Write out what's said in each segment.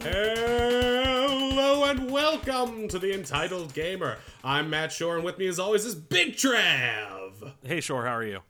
Hello and welcome to the Entitled Gamer. I'm Matt Shore, and with me, as always, is Big Trav. Hey, Shore, how are you?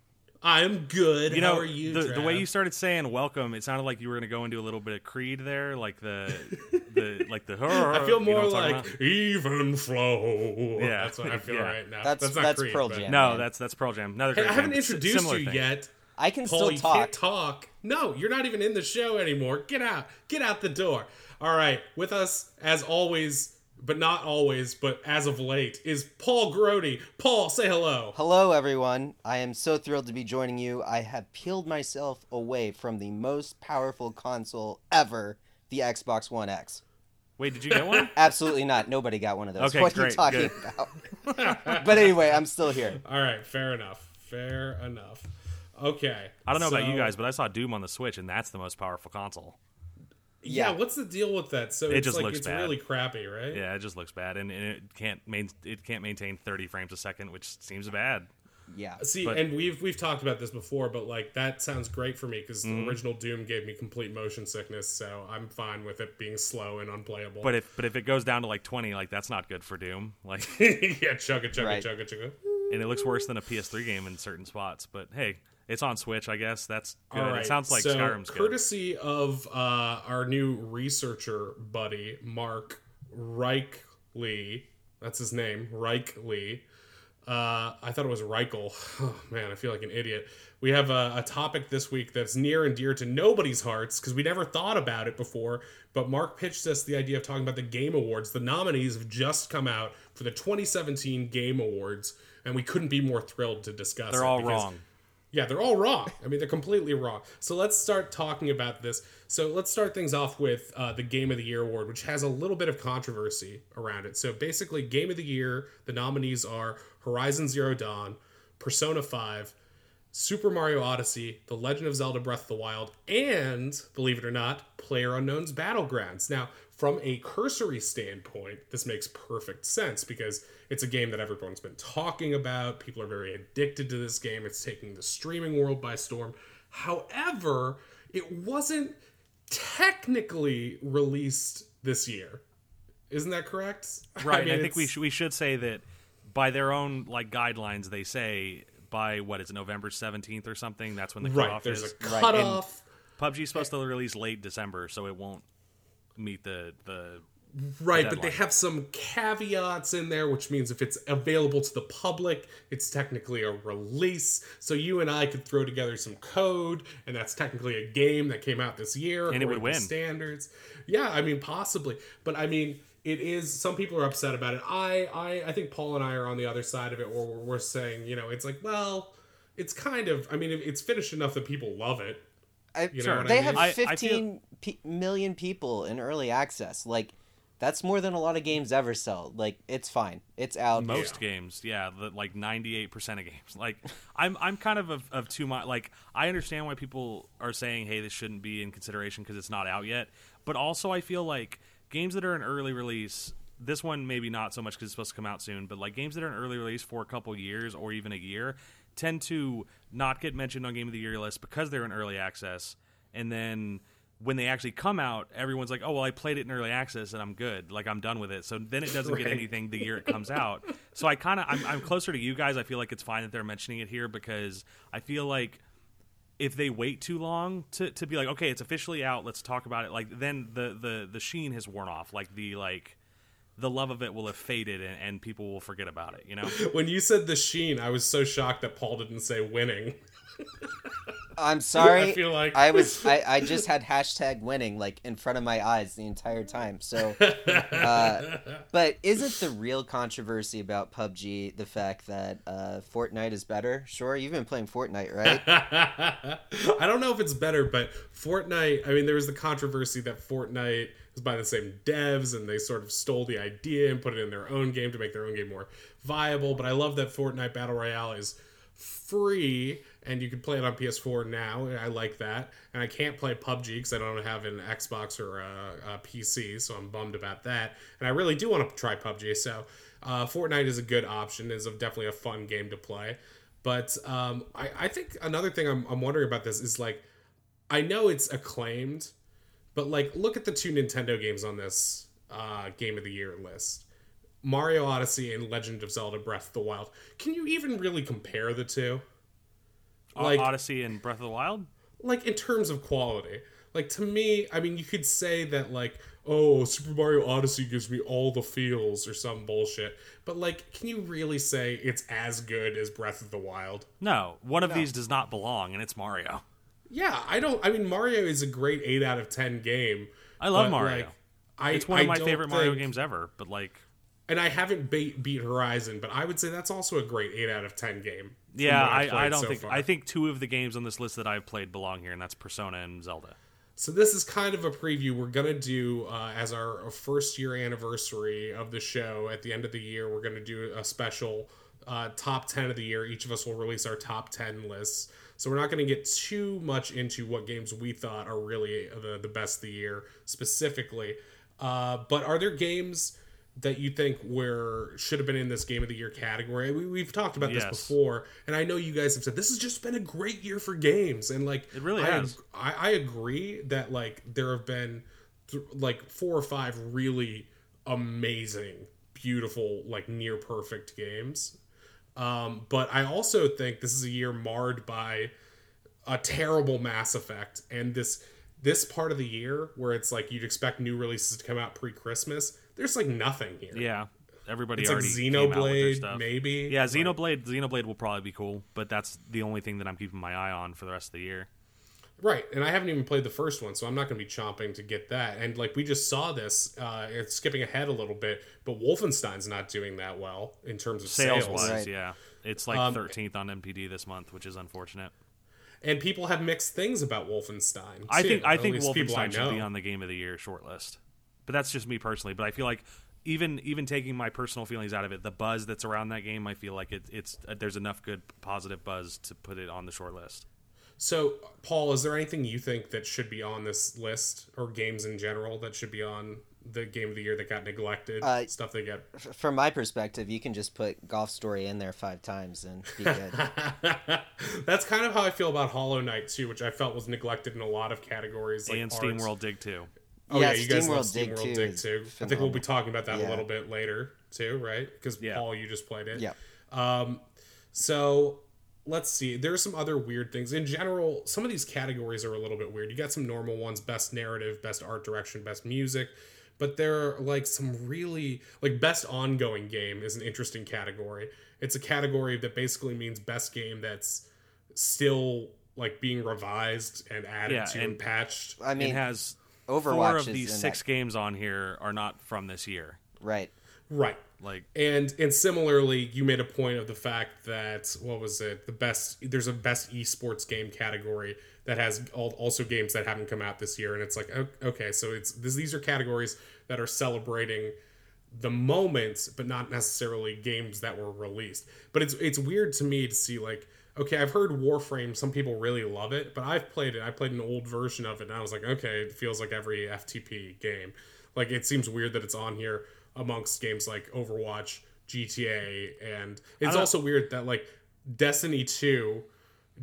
I'm good. You How know, are you, the, the way you started saying "welcome," it sounded like you were going to go into a little bit of Creed there, like the, the like the. I feel you know more what I'm talking like even flow. Yeah. that's what I feel Yeah. right now. That's- not that's Creed, Pearl Jam. No, man. that's that's Pearl Jam. Another Hey, great I haven't band. S- introduced similar you thing. yet. I can Paul, still you talk. can't talk. No, you're not even in the show anymore. Get out. Get out the door. All right. With us, as always, but not always, but as of late, is Paul Grody. Paul, say hello. Hello, everyone. I am so thrilled to be joining you. I have peeled myself away from the most powerful console ever, the Xbox One X. Wait, did you get one? Absolutely not. Nobody got one of those. Okay, what are you great, talking good. about? but anyway, I'm still here. All right. Fair enough. Fair enough. Okay. I don't know about you guys, but I saw Doom on the Switch, and that's the most powerful console. Yeah, Yeah. what's the deal with that? So It it's just like looks it's bad. really crappy, right? Yeah, it just looks bad, and, and it can't main, it can't maintain 30 frames a second, which seems bad. Yeah. See, But- and we've we've talked about this before, but like that sounds great for me because Mm-hmm. the original Doom gave me complete motion sickness, so I'm fine with it being slow and unplayable. But if but if it goes down to like 20, like that's not good for Doom. Like, yeah, chugga chugga Right. chugga chugga. and it looks worse than a PS3 game in certain spots. But hey, it's on Switch, I guess. That's good. All right. It sounds like so, Skyrim's good. courtesy of uh, our new researcher buddy Mark Reichly. That's his name, Reichly. Uh, I thought it was Reichel. Oh man, I feel like an idiot. We have a, a topic this week that's near and dear to nobody's hearts because we never thought about it before. But Mark pitched us the idea of talking about the Game Awards. The nominees have just come out for the 2017 Game Awards, and we couldn't be more thrilled to discuss. They're all because- wrong. yeah, they're all wrong. I mean, they're completely wrong. So let's start talking about this. So let's start things off with uh, the Game of the Year award, which has a little bit of controversy around it. So basically, Game of the Year, the nominees are Horizon Zero Dawn, Persona 5, Super Mario Odyssey, The Legend of Zelda Breath of the Wild, and, believe it or not, Player Unknown's Battlegrounds. Now, from a cursory standpoint, this makes perfect sense because it's a game that everyone's been talking about. People are very addicted to this game. It's taking the streaming world by storm. However, it wasn't technically released this year. Isn't that correct? Right. I, mean, think we should we should say that by their own like guidelines, they say by what is it, November seventeenth or something. That's when the Right, cutoff there's is. a Right, cutoff. PUBG's supposed eh. to release late December, so it won't meet the the. Right, but they have some caveats in there, which means if it's available to the public, it's technically a release. So you and I could throw together some code, and that's technically a game that came out this year. And it would according win. standards. Yeah, I mean possibly, but I mean it is. Some people are upset about it. I, I, I think Paul and I are on the other side of it, where we're, we're saying, you know, it's like, well, it's kind of. I mean, it's finished enough that people love it. I, You know what I they mean? have I- I feel- 15 million people in early access. Like, that's more than a lot of games ever sell. Like, it's fine. It's out. Most games, yeah, the, like ninety eight percent of games. Like I'm, I'm kind of of, of too much. Like I understand why people are saying, "Hey, this shouldn't be in consideration because it's not out yet." But also, I feel like games that are an early release. This one maybe not so much because it's supposed to come out soon, but like games that are an early release for a couple years or even a year tend to not get mentioned on Game of the Year list because they're in early access, and then when they actually come out, everyone's like, "Oh, well, I played it in early access and I'm good. Like I'm done with it." So then it doesn't get anything the year it comes out. So I kind of I'm, I'm closer to you guys. I feel like it's fine that they're mentioning it here because I feel like if they wait too long to, to be like, okay, it's officially out, let's talk about it. Like then the the the sheen has worn off. Like the like the love of it will have faded and, and people will forget about it. You know. When you said the sheen, I was so shocked that Paul didn't say winning. I'm sorry. I feel like- I was I, I just had hashtag winning like in front of my eyes the entire time. So uh, but isn't the real controversy about PUBG the fact that uh, Fortnite is better? Sure, you've been playing Fortnite, right? I don't know if it's better, but Fortnite. I mean, there was the controversy that Fortnite is by the same devs, and they sort of stole the idea and put it in their own game to make their own game more viable. But I love that Fortnite Battle Royale is free, and you can play it on PS4 now. I like that, and I can't play PUBG because I don't have an Xbox or a, a PC, so I'm bummed about that. And I really do want to try PUBG, so uh, Fortnite is a good option. is definitely a fun game to play. But um, I, I think another thing I'm, I'm wondering about this is like, I know it's acclaimed, but like, look at the two Nintendo games on this uh, Game of the Year list. Mario Odyssey and Legend of Zelda Breath of the Wild. Can you even really compare the two? O- Like- Odyssey and Breath of the Wild. Like in terms of quality. Like to me, I mean you could say that like, oh, Super Mario Odyssey gives me all the feels or some bullshit. But like, can you really say it's as good as Breath of the Wild? No, one of these does not belong, and it's Mario. Yeah, I don't I mean Mario is a great 8 out of 10 game. I love Mario. like, I, it's one of I my don't favorite Mario think- games ever. But like, And I haven't beat, beat Horizon, but I would say that's also a great 8 out of 10 game. yeah, I, I don't so think far. I think two of the games on this list that I've played belong here, and that's Persona and Zelda. So this is kind of a preview. We're gonna do uh, as our, our first year anniversary of the show. At the end of the year, we're gonna do a special uh, top ten of the year. Each of us will release our top ten lists. So we're not gonna get too much into what games we thought are really the the best of the year specifically. Uh, but are there games that you think were should have been in this game of the year category? We, we've talked about this before, and I know you guys have said this has just been a great year for games, and like It really I, has. I, I agree that like there have been th- like four or five really amazing, beautiful, like near perfect games. Um, but I also think this is a year marred by a terrible Mass Effect and this this part of the year where it's like you'd expect new releases to come out pre Christmas. There's like nothing here. Yeah, everybody It's like already came out with their Xenoblade, stuff. maybe. Yeah, Like- Xenoblade. Xenoblade will probably be cool, but that's the only thing that I'm keeping my eye on for the rest of the year. Right, and I haven't even played the first one, so I'm not going to be chomping to get that. And like we just saw this, uh, it's skipping ahead a little bit, but Wolfenstein's not doing that well in terms of Sales sales. wise, Right. yeah, it's like Um, 13th on NPD this month, which is unfortunate. And people have mixed things about Wolfenstein. I think I think least people I Wolfenstein should be on the Game of the Year shortlist, but that's just me personally. But I feel like even even taking my personal feelings out of it, the buzz that's around that game, I feel like it, it's uh, there's enough good positive buzz to put it on the short list. So, Paul, is there anything you think that should be on this list, or games in general that should be on the game of the year that got neglected? Uh, Stuff they get. F- From my perspective, you can just put Golf Story in there five times and be good. That's kind of how I feel about Hollow Knight too, which I felt was neglected in a lot of categories. Like and art. SteamWorld Dig 2. Oh Yeah, yeah, you guys SteamWorld love Dig SteamWorld 2 Dig too. I think we'll be talking about that a little bit later too, right? Because Yeah. Paul, you just played it. Yeah. Um, so let's see. There are some other weird things in general. Some of these categories are a little bit weird. You got some normal ones: best narrative, best art direction, best music. But there are like some really like best ongoing game is an interesting category. It's a category that basically means best game that's still like being revised and added Yeah, to and, and- patched. I mean, it has Overwatch four of these six that- games on here are not from this year. right. Right. Like And and similarly, you made a point of the fact that what was it? The best there's a best esports game category that has al- also games that haven't come out this year, and it's like okay, so it's this, these are categories that are celebrating the moments, but not necessarily games that were released. But it's it's weird to me to see like okay, I've heard Warframe, some people really love it, but I've played it. I played an old version of it, and I was like, okay, it feels like every FTP game. Like it seems weird that it's on here amongst games like Overwatch, GTA, and it's also weird that like Destiny 2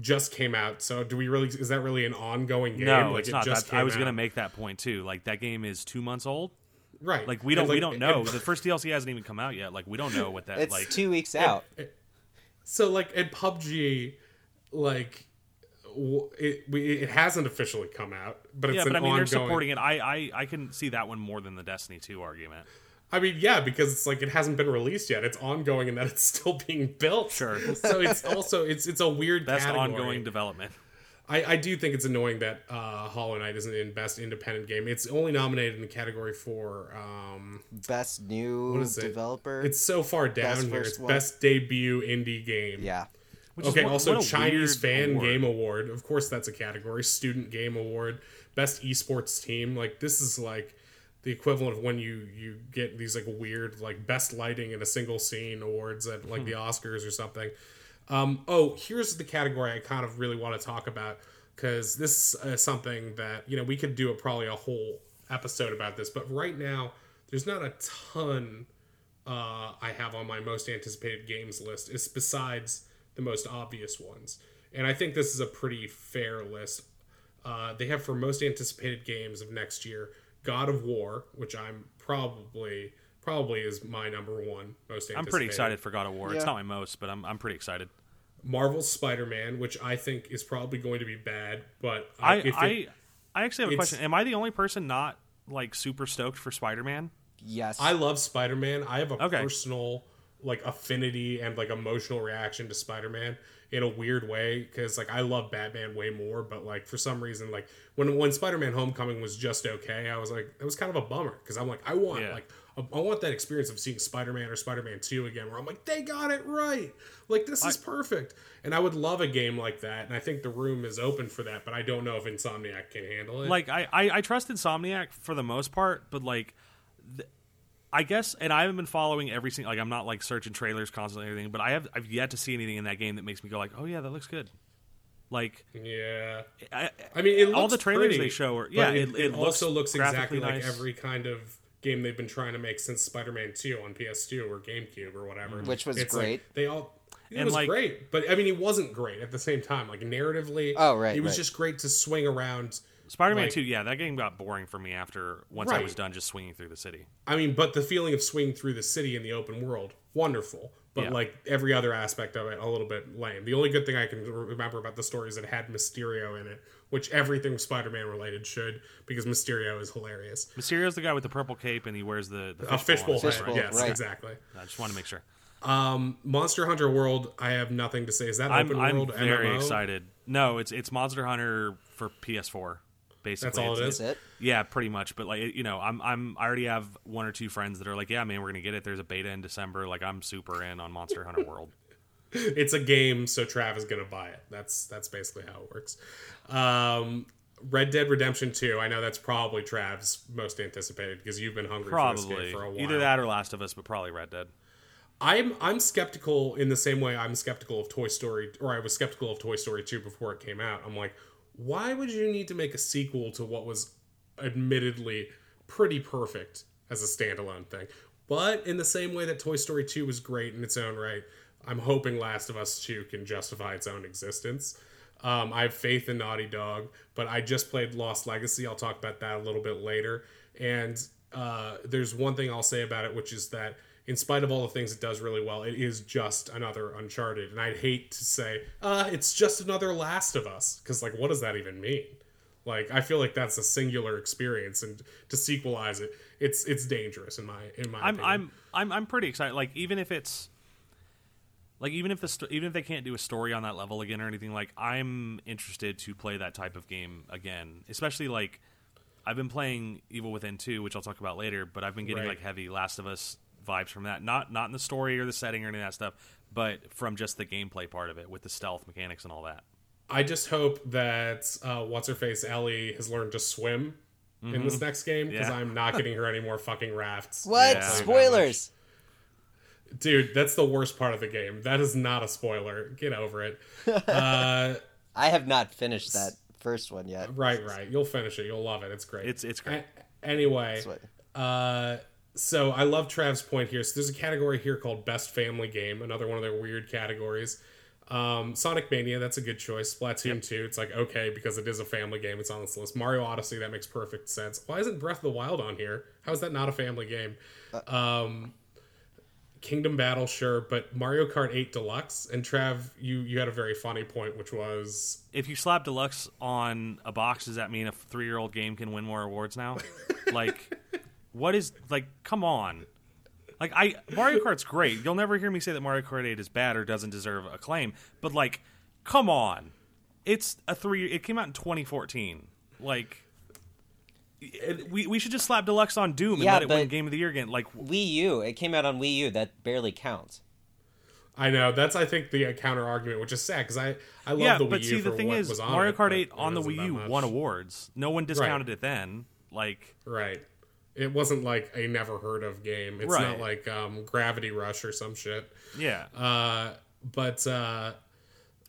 just came out. So do we really is that really an ongoing game? no, like it's not. That, I came was gonna make that point too. Like that game is two months old. right. Like we don't we don't know. and- the first DLC hasn't even come out yet. Like we don't know what that It's like. two weeks out. So like in PUBG, like it we, it hasn't officially come out, but it's yeah, an but I mean ongoing. they're supporting it. I, I I can see that one more than the Destiny two argument. I mean, yeah, because it's like it hasn't been released yet. It's ongoing, and that it's still being built. Sure. So it's also it's it's a weird Best category. ongoing development. I, I do think it's annoying that uh, Hollow Knight isn't in Best Independent Game. It's only nominated in the category for. Um, Best new What is it? developer. it's so far down Best here. It's one. Best Debut Indie Game. yeah. Which okay, what- also what Chinese Fan award. Game Award. Of course, that's a category. Student Game Award, Best Esports Team. Like this is like the equivalent of when you you get these like weird like best lighting in a single scene awards at like the Hmm. Oscars or something. Um, oh, here's the category I kind of really want to talk about because this is something that you know we could do a, probably a whole episode about this, but right now there's not a ton uh, I have on my most anticipated games list. Is besides the most obvious ones, and I think this is a pretty fair list. Uh, they have for most anticipated games of next year, God of War, which I'm probably probably is my number one most anticipated. I'm pretty excited for God of War. It's not my most, but I'm I'm pretty excited. Marvel's Spider-Man, which I think is probably going to be bad, but I if it- I, I actually have a question. Am I the only person not like super stoked for Spider-Man? Yes. I love Spider-Man. I have a Okay. personal like affinity and like emotional reaction to Spider-Man in a weird way because like I love Batman way more, but like for some reason like when when Spider-Man Homecoming was just okay, I was like it was kind of a bummer because I'm like I want Yeah. like I I want that experience of seeing Spider-Man or Spider-Man 2 again where I'm like they got it right. Like this is perfect. And I would love a game like that and I think the room is open for that, but I don't know if Insomniac can handle it. Like I, I I trust Insomniac for the most part, but like. th- I guess, and I haven't been following every single. Like, I'm not like searching trailers constantly or anything, but I have. I've yet to see anything in that game that makes me go like, "Oh yeah, that looks good." Like, yeah. I, I mean, it All the trailers pretty, they show are- yeah, it, it- it it looks also looks exactly graphically like every kind of game they've been trying to make since Spider-Man 2 on PS2 or GameCube or whatever. Which was It's like great. they all it And, was like- great, but I mean, it wasn't great at the same time. Like narratively, Oh, right, it was right. just great to swing around. Spider-Man Like- 2, yeah, that game got boring for me after once I was done just swinging through the city. I mean, but the feeling of swinging through the city in the open world, wonderful. But Yeah. like every other aspect of it, a little bit lame. The only good thing I can remember about the story is it had Mysterio in it, which everything Spider-Man related should, because Mysterio is hilarious. Mysterio's the guy with the purple cape and he wears the, the A fishbowl on his head, Fishbowl, yes, right. exactly. I just want to make sure. Um, Monster Hunter World, I have nothing to say. Is that I'm, open I'm world very MMO? excited. No, it's it's Monster Hunter for PS4. Basically, That's all It's- it That's is. it. Yeah, pretty much. But like you know, I'm I'm I already have one or two friends that are like, yeah, man, we're gonna get it. There's a beta in December. Like I'm super in on Monster Hunter World. It's a game, so Trav is gonna buy it. That's that's basically how it works. Um, Red Dead Redemption Two. I know that's probably Trav's most anticipated because you've been hungry for this game for a while. either that or Last of Us, but probably Red Dead. I'm I'm skeptical in the same way I'm skeptical of Toy Story, or I was skeptical of Toy Story 2 before it came out. I'm like, why would you need to make a sequel to what was admittedly pretty perfect as a standalone thing? But in the same way that Toy Story 2 was great in its own right, I'm hoping Last of Us 2 can justify its own existence. Um, I have faith in Naughty Dog, but I just played Lost Legacy. I'll talk about that a little bit later. And uh, there's one thing I'll say about it, which is that in spite of all the things it does really well, it is just another Uncharted. And I'd hate to say, uh, it's just another Last of Us, because like, what does that even mean? Like, I feel like that's a singular experience, and to sequelize it, it's it's dangerous in my in my I'm opinion. I'm I'm I'm pretty excited. Like even if it's like even if the sto- even if they can't do a story on that level again or anything, like I'm interested to play that type of game again. Especially like I've been playing Evil Within 2, which I'll talk about later, but I've been getting Right. like heavy Last of Us vibes from that. Not not in the story or the setting or any of that stuff, but from just the gameplay part of it with the stealth mechanics and all that. I just hope that uh, what's her face Ellie has learned to swim in this next game because Mm-hmm. Yeah. I'm not getting her any more fucking rafts. What? Yeah. Spoilers. Dude, that's the worst part of the game. That is not a spoiler. Get over it. Uh, I have not finished that first one yet. right, right. You'll finish it. You'll love it. It's great. It's it's great. A- anyway, uh, so I love Trav's point here. So there's a category here called Best Family Game, another one of their weird categories. Um, Sonic Mania, that's a good choice. Splatoon 2, it's like okay because it is a family game. It's on this list. Mario Odyssey, that makes perfect sense. Why isn't Breath of the Wild on here? How is that not a family game? Um, Kingdom Battle, sure, but Mario Kart 8 Deluxe and Trav, you you had a very funny point, which was if you slap deluxe on a box, does that mean a three year old game can win more awards now? like, what is like? Come on. Like I Mario Kart's great. You'll never hear me say that Mario Kart 8 is bad or doesn't deserve acclaim. But like, come on, it's a three. It came out in 2014. Like, we we should just slap deluxe on Doom and Yeah, let it win Game of the Year again. Like, Wii U. It came out on Wii U. That barely counts. I know that's I think the uh, counter argument, which is sad because I I love yeah, the Wii but U see, the for thing what is, was on Mario Kart but 8 on the Wii U won awards. No one discounted it then. Like, Right. It wasn't like a never heard of game. It's not like um, Gravity Rush or some shit. yeah. Uh, but uh,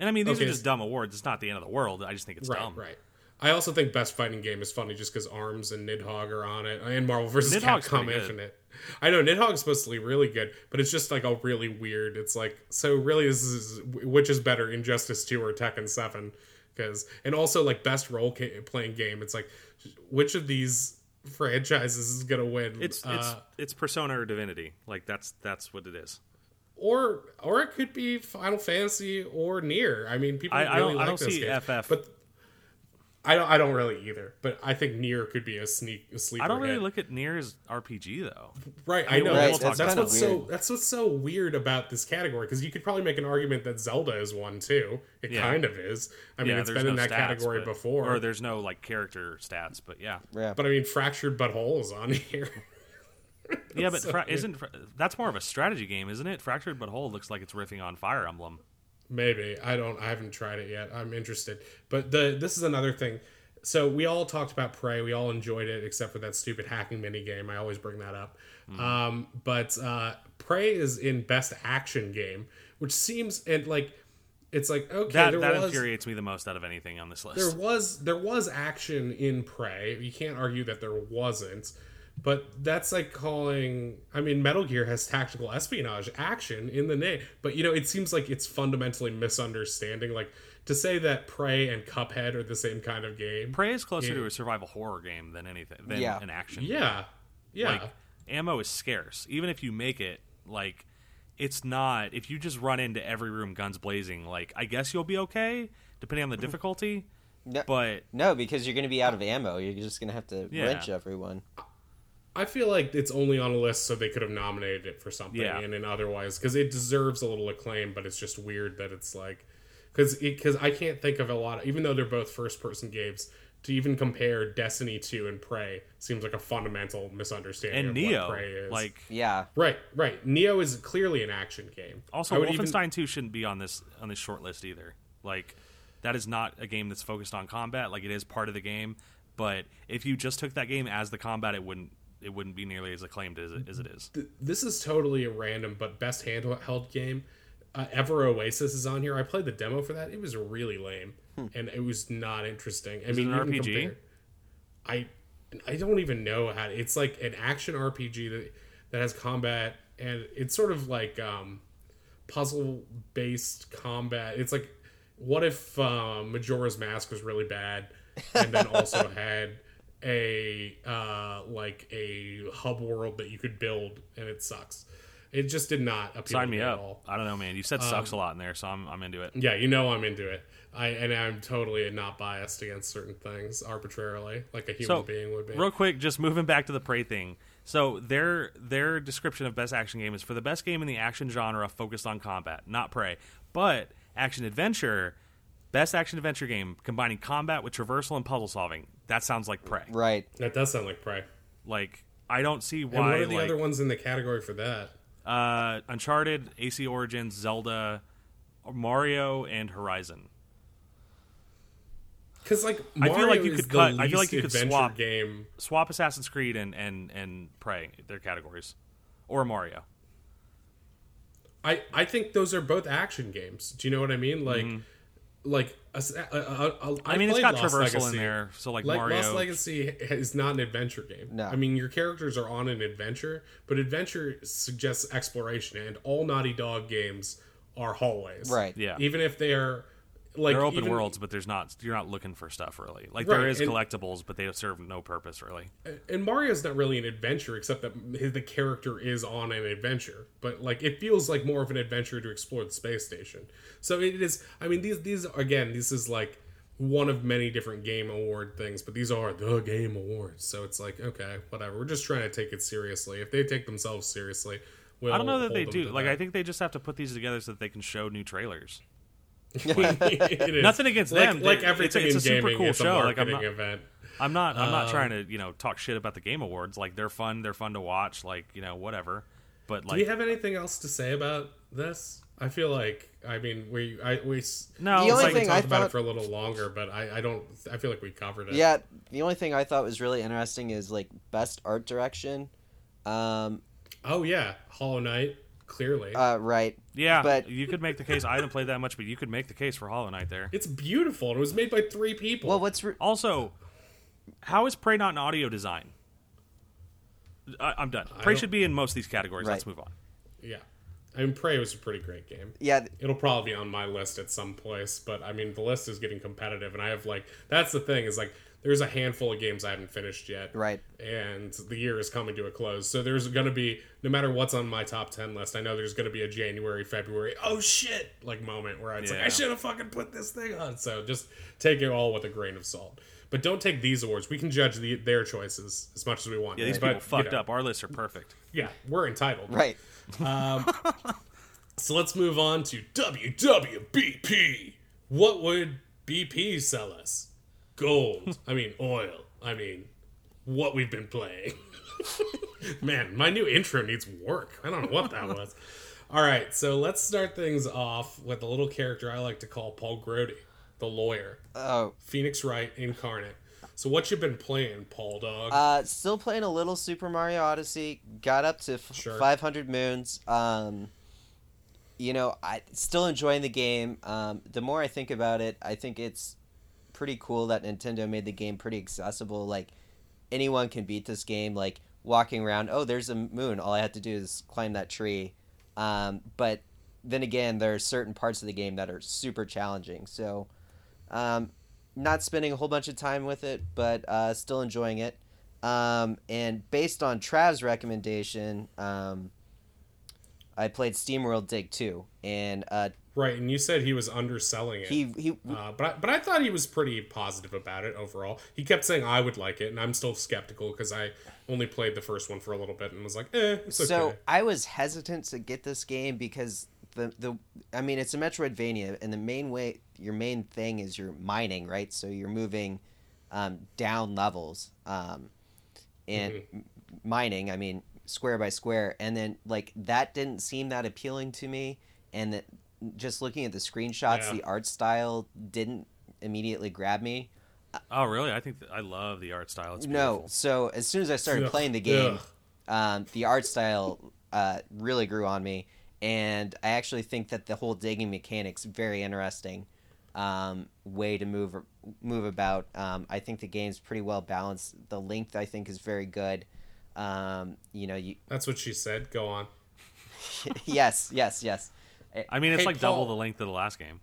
And I mean, these Okay, are just dumb awards. It's not the end of the world. I just think it's right, dumb. right. I also think best fighting game is funny just because Arms and Nidhogg are on it, and Marvel vs. Nidhogg's Capcom pretty is good. it. I know Nidhogg's supposed to be really good, but it's just like a really weird. It's like so really this is which is better, Injustice Two or Tekken Seven? Because and also like best role ca- playing game. It's like which of these franchises is gonna win? It's it's Uh, it's Persona or Divinity. Like that's that's what it is. or or it could be Final Fantasy or Nier. I mean, people I- really I don't- I like don't those see games, FF. but I don't. I don't really either. But I think Nier could be a sneak a sleeper. I don't really hit. look at Nier as RPG though. right. I know Right, that's, that's that's kinda what's so weird. that's what's so weird about this category because you could probably make an argument that Zelda is one too. It Yeah. kind of is. I mean, yeah, it's there's been in that stats, category but- before. or there's no like character stats. But yeah, Yeah. but I mean, Fractured But Whole is on here. yeah. But So fra- isn't fra- that's more of a strategy game, isn't it? Fractured but Whole looks like it's riffing on Fire Emblem. Maybe I don't. I haven't tried it yet. I'm interested. But the this is another thing. So we all talked about Prey. We all enjoyed it, except for that stupid hacking mini game. I always bring that up. Mm-hmm. Um, but uh, Prey is in Best Action Game, which seems and like it's like okay, That that was infuriates me the most out of anything on this list. there was there was action in Prey. You can't argue that there wasn't. But that's like calling. I mean, Metal Gear has tactical espionage action in the name, but you know, it seems like it's fundamentally misunderstanding. Like to say that Prey and Cuphead are the same kind of game. Prey is closer Yeah. to a survival horror game than anything than Yeah. an action. Yeah, yeah, Like ammo is scarce. Even if you make it, like it's not. If you just run into every room guns blazing, like I guess you'll be okay depending on the mm-hmm. difficulty. No, But no, because you're going to be out of ammo. You're just going to have to Yeah. wrench everyone. I feel like it's only on a list so they could have nominated it for something, Yeah. and then otherwise because it deserves a little acclaim, but it's just weird that it's like because because I can't think of a lot, of, even though they're both first person games. To even compare Destiny 2 and Prey seems like a fundamental misunderstanding and of Nioh, what Prey is. like Yeah. right, right. Nioh is clearly an action game. also I would even- Wolfenstein 2 shouldn't be on this on this short list either. Like that is not a game that's focused on combat. Like it is part of the game, but if you just took that game as the combat, it wouldn't it wouldn't be nearly as acclaimed as it, as it is. this is totally a random but best handheld game. Uh, Ever Oasis is on here. I played the demo for that. It was really lame, and it was not interesting. I Is it mean, an RPG? compare- I I don't even know how. It's like an action RPG that that has combat, and it's sort of like um, puzzle based combat. It's like what if uh, Majora's Mask was really bad, and then also had a uh, like a hub world that you could build, and it sucks. It just did not appeal Sign to me me at all. I don't know, man. You said sucks a lot in there, so I'm I'm into it. Yeah, you know I'm into it. I and I'm totally not biased against certain things arbitrarily, like a human So, being would be. real quick, just moving back to the Prey thing. So their their description of best action game is for the best game in the action genre focused on combat, not Prey, but action adventure. Best action adventure game combining combat with traversal and puzzle solving. That sounds like Prey. Right. that does sound like Prey. Like I don't see why. And why. what are the like, other ones in the category for that? uh, Uncharted, AC Origins, Zelda, Mario, and Horizon. Because like I feel like you could cut- I feel like you could adventure swap- game. Swap Assassin's Creed and and and Prey their categories, or Mario. I I think those are both action games. Do you know what I mean? Like like a, a, a, a, I mean, it's got Lost traversal Legacy. in there, so like Like Mario. Lost Legacy is not an adventure game. No. I mean your characters are on an adventure, but adventure suggests exploration, and all Naughty Dog games are hallways. Right. Yeah. Even if they're like they're open even- worlds, but there's not. You're not looking for stuff really. Like Right, there is and- collectibles, but they serve no purpose really. and Mario's not really an adventure, except that his, the character is on an adventure. But like, it feels like more of an adventure to explore the space station. So it is. I mean, these these again, this is like one of many different game award things, but these are the game awards. So it's like, okay, whatever. We're just trying to take it seriously. If they take themselves seriously, we'll I don't know that they do. Like that. I think they just have to put these together so that they can show new trailers. It is. Nothing against like, them. Like everything it's a- it's a in super cool it's a show. Like, I'm not- event. I'm not. I'm not Um, trying to you know talk shit about the game awards. Like they're fun. They're fun to watch. Like you know whatever. But Do like we have anything else to say about this? I feel like I mean we I we s- no. The it's only like, we thing talked I about it for a little longer, but I I don't I feel like we covered it. Yeah, the only thing I thought was really interesting is like best art direction. Um, Oh yeah, Hollow Knight. Clearly, Uh, right. Yeah, But- you could make the case. I haven't played that much, but you could make the case for Hollow Knight there. it's beautiful. It was made by three people. Well, what's re- Also, how is Prey not an audio design? I, I'm done. Prey should be in most of these categories. Right. Let's move on. yeah, I mean, Prey was a pretty great game. yeah, th- It'll probably be on my list at some place, but I mean, the list is getting competitive, and I have like that's the thing is like there's a handful of games I haven't finished yet, right. and the year is coming to a close. So there's going to be no matter what's on my top 10 list, I know there's going to be a January, February, oh shit, like moment where it's like Yeah. I should have fucking put this thing on. So just take it all with a grain of salt. But don't take these awards. We can judge the, their choices as much as we want. Yeah, these but, people fucked you know, up. Our lists are perfect. Yeah, we're entitled. Right. Um, so let's move on to WWBP. What would BP sell us? Gold. I mean, oil. I mean, what we've been playing. Man, my new intro needs work. I don't know what that was. All right, so let's start things off with a little character I like to call Paul Grody, the lawyer. Oh, Phoenix Wright incarnate. So what you been playing, Paul Dog? uh, still playing a little Super Mario Odyssey. Got up to f- Sure. 500 moons. Um, you know, I still enjoying the game. Um, the more I think about it, I think it's pretty cool that Nintendo made the game pretty accessible. Like anyone can beat this game. Like walking around, oh, there's a moon. All I have to do is climb that tree. Um, but then again, there are certain parts of the game that are super challenging. So, um, not spending a whole bunch of time with it, but uh, still enjoying it. Um, and based on Trav's recommendation, um, I played SteamWorld Dig 2, and uh, right, and you said he was underselling it. he he Uh, but I, but I thought he was pretty positive about it overall. He kept saying I would like it, and I'm still skeptical because I only played the first one for a little bit and was like, eh, it's okay. So I was hesitant to get this game because the the I mean it's a Metroidvania and the main way your main thing is you're mining right so you're moving um, down levels um, and Mm-hmm. mining I mean square by square and then like that didn't seem that appealing to me and that just looking at the screenshots Yeah. the art style didn't immediately grab me Oh, really? I think th- I love the art style. It's no so as soon as I started Ugh, playing the game ugh. um, the art style uh, really grew on me, and I actually think that the whole digging mechanics very interesting um, way to move move about. Um, I think the game's pretty well balanced. The length I think is very good. Um, you know, you That's what she said. Go on. yes, yes, yes. I mean, it's Hey, like double the length of the last game.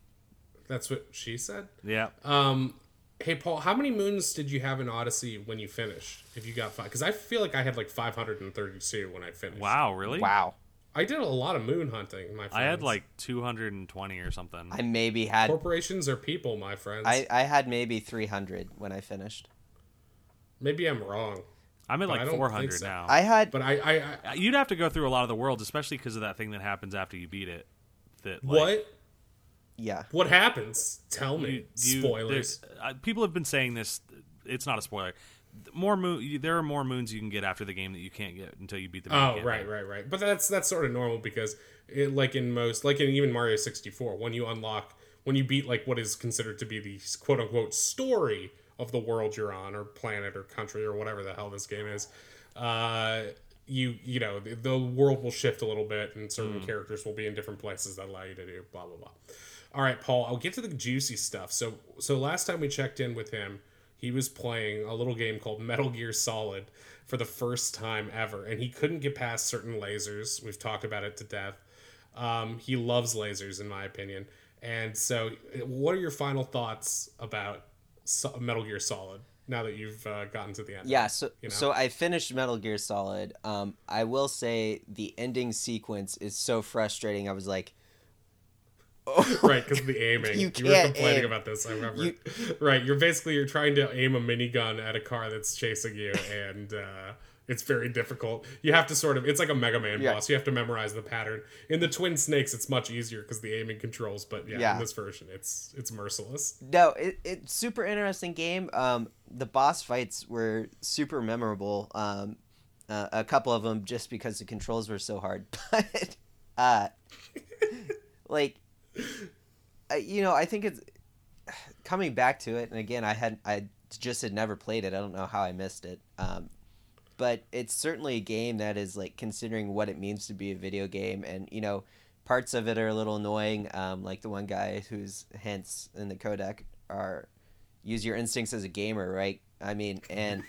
That's what she said. Yeah. Um, hey Paul, how many moons did you have in Odyssey when you finished? If you got five, because I feel like I had like 532 when I finished. Wow, really? Wow, I did a lot of moon hunting. My friends. I had like 220 or something. I maybe had corporations are people, my friends. I, I had maybe three hundred when I finished. Maybe I'm wrong, I'm at like 400 so. now. I had but I, I, I You'd have to go through a lot of the worlds, especially because of that thing that happens after you beat it. That like, what? yeah. What happens? Tell me. you- you- Spoilers. Uh, people have been saying this. It's not a spoiler. More moon. There are more moons you can get after the game that you can't get until you beat the. main Oh, campaign. right, right, right. But that's that's sort of normal because, it, like in most, like in even Mario sixty four, when you unlock, when you beat like what is considered to be the quote unquote story of the world you're on, or planet, or country, or whatever the hell this game is, uh, you you know the, the world will shift a little bit, and certain characters will be in different places that allow you to do blah blah blah. All right, Paul, I'll get to the juicy stuff. So so last time we checked in with him, he was playing a little game called Metal Gear Solid for the first time ever, and he couldn't get past certain lasers. We've talked about it to death. Um, he loves lasers, in my opinion. And so, what are your final thoughts about Metal Gear Solid now that you've uh, gotten to the end? Yeah, so you know? so I finished Metal Gear Solid. Um, I will say the ending sequence is so frustrating. I was like, oh, right because of the aiming You you, were complaining aim. about this i remember You- right you're basically you're trying to aim a minigun at a car that's chasing you and uh it's very difficult you have to sort of it's like a mega man Yeah. boss you have to memorize the pattern in the twin snakes it's much easier because the aiming controls but yeah, Yeah. in this version it's it's merciless no, it, it's super interesting game. Um, the boss fights were super memorable. Um, uh, a couple of them just because the controls were so hard, but uh, like, uh, you know, I think it's coming back to it. And again, I had I just had never played it. I don't know how I missed it. Um, but it's certainly a game that is like considering what it means to be a video game, and you know, parts of it are a little annoying. Um, like the one guy whose hints in the codec are use your instincts as a gamer, right? I mean, and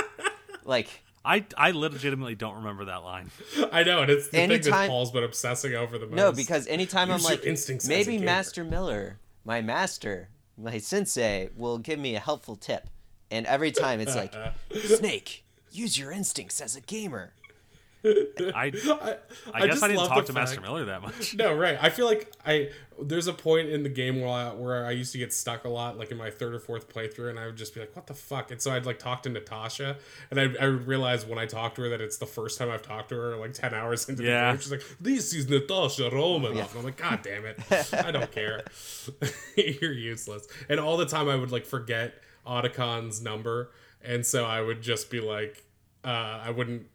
like I I legitimately don't remember that line. I know, and it's the thing that Paul's been obsessing over the most. no, because anytime I'm like, instincts maybe. Master Miller, my master, my sensei, will give me a helpful tip, and every time it's like, Snake, use your instincts as a gamer. I I, I, guess just I didn't love talk the to Master Miller that much. No, right. I feel like I there's a point in the game where I, where I used to get stuck a lot, like in my third or fourth playthrough, and I would just be like, "What the fuck?" And so I'd like talk to Natasha, and I I would realize when I talked to her that it's the first time I've talked to her, like ten hours into Yeah. the game. She's like, "This is Natasha Romanoff," and I'm like, "God damn it, I don't care. You're useless." And all the time I would like forget Otacon's number, and so I would just be like, uh, I wouldn't.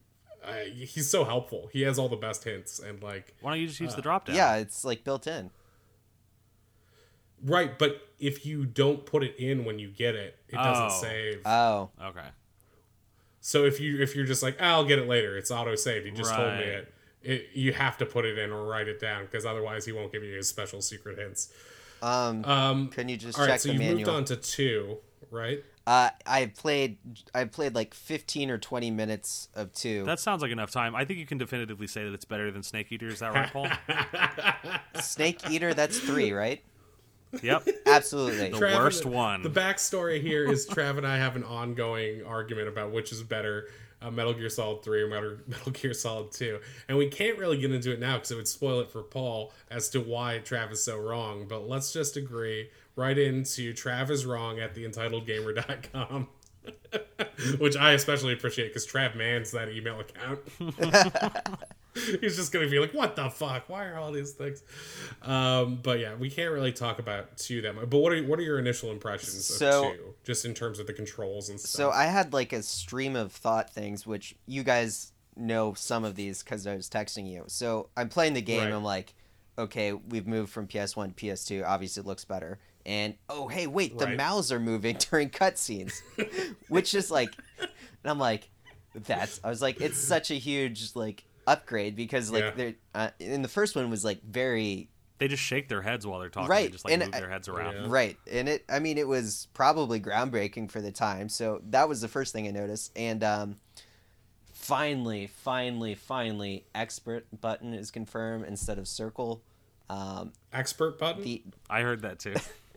I, he's so helpful. He has all the best hints, and like Why don't you just use Uh, the drop down? Yeah, it's like built in. Right, but if you don't put it in when you get it, it doesn't Oh. save. Oh, Okay. so if you if you're just like, "Ah, I'll get it later, it's auto saved. He just told me it. It you have to put it in or write it down because otherwise he won't give you his special secret hints. um, Um, can you just all check right, so the you've moved on to two, right? Uh, I played, I played like fifteen or twenty minutes of two. That sounds like enough time. I think you can definitively say that it's better than Snake Eater. Is that right, Paul? Snake Eater, that's three, right? yep. Absolutely. The Trav and- worst one. The backstory here is Trav and I have an ongoing argument about which is better, uh, Metal Gear Solid 3 or Metal, Metal Gear Solid 2. And we can't really get into it now because it would spoil it for Paul as to why Trav is so wrong. But let's just agree right into Trav is wrong at theentitledgamer.com. Which I especially appreciate because Trav mans that email account. He's just gonna be like, "What the fuck? Why are all these things?" Um, but yeah, we can't really talk about two that much. But what are what are your initial impressions So- of two, just in terms of the controls and stuff? So I had like a stream of thought things, which you guys know some of these because I was texting you. So I'm playing the game. Right. I'm like, okay, we've moved from PS1 to PS2. Obviously, it looks better. And oh, hey, wait, the Right. mouths are moving during cutscenes, which is like, and I'm like, that's. I was like, it's such a huge like upgrade because like Yeah. they're uh, in the first one was like very They just shake their heads while they're talking. They Right, just like and move I- their heads around. Yeah. Right. And it I mean it was probably groundbreaking for the time. So that was the first thing I noticed. And um finally, finally, finally expert button is confirmed instead of circle. Um expert button. the I heard that too.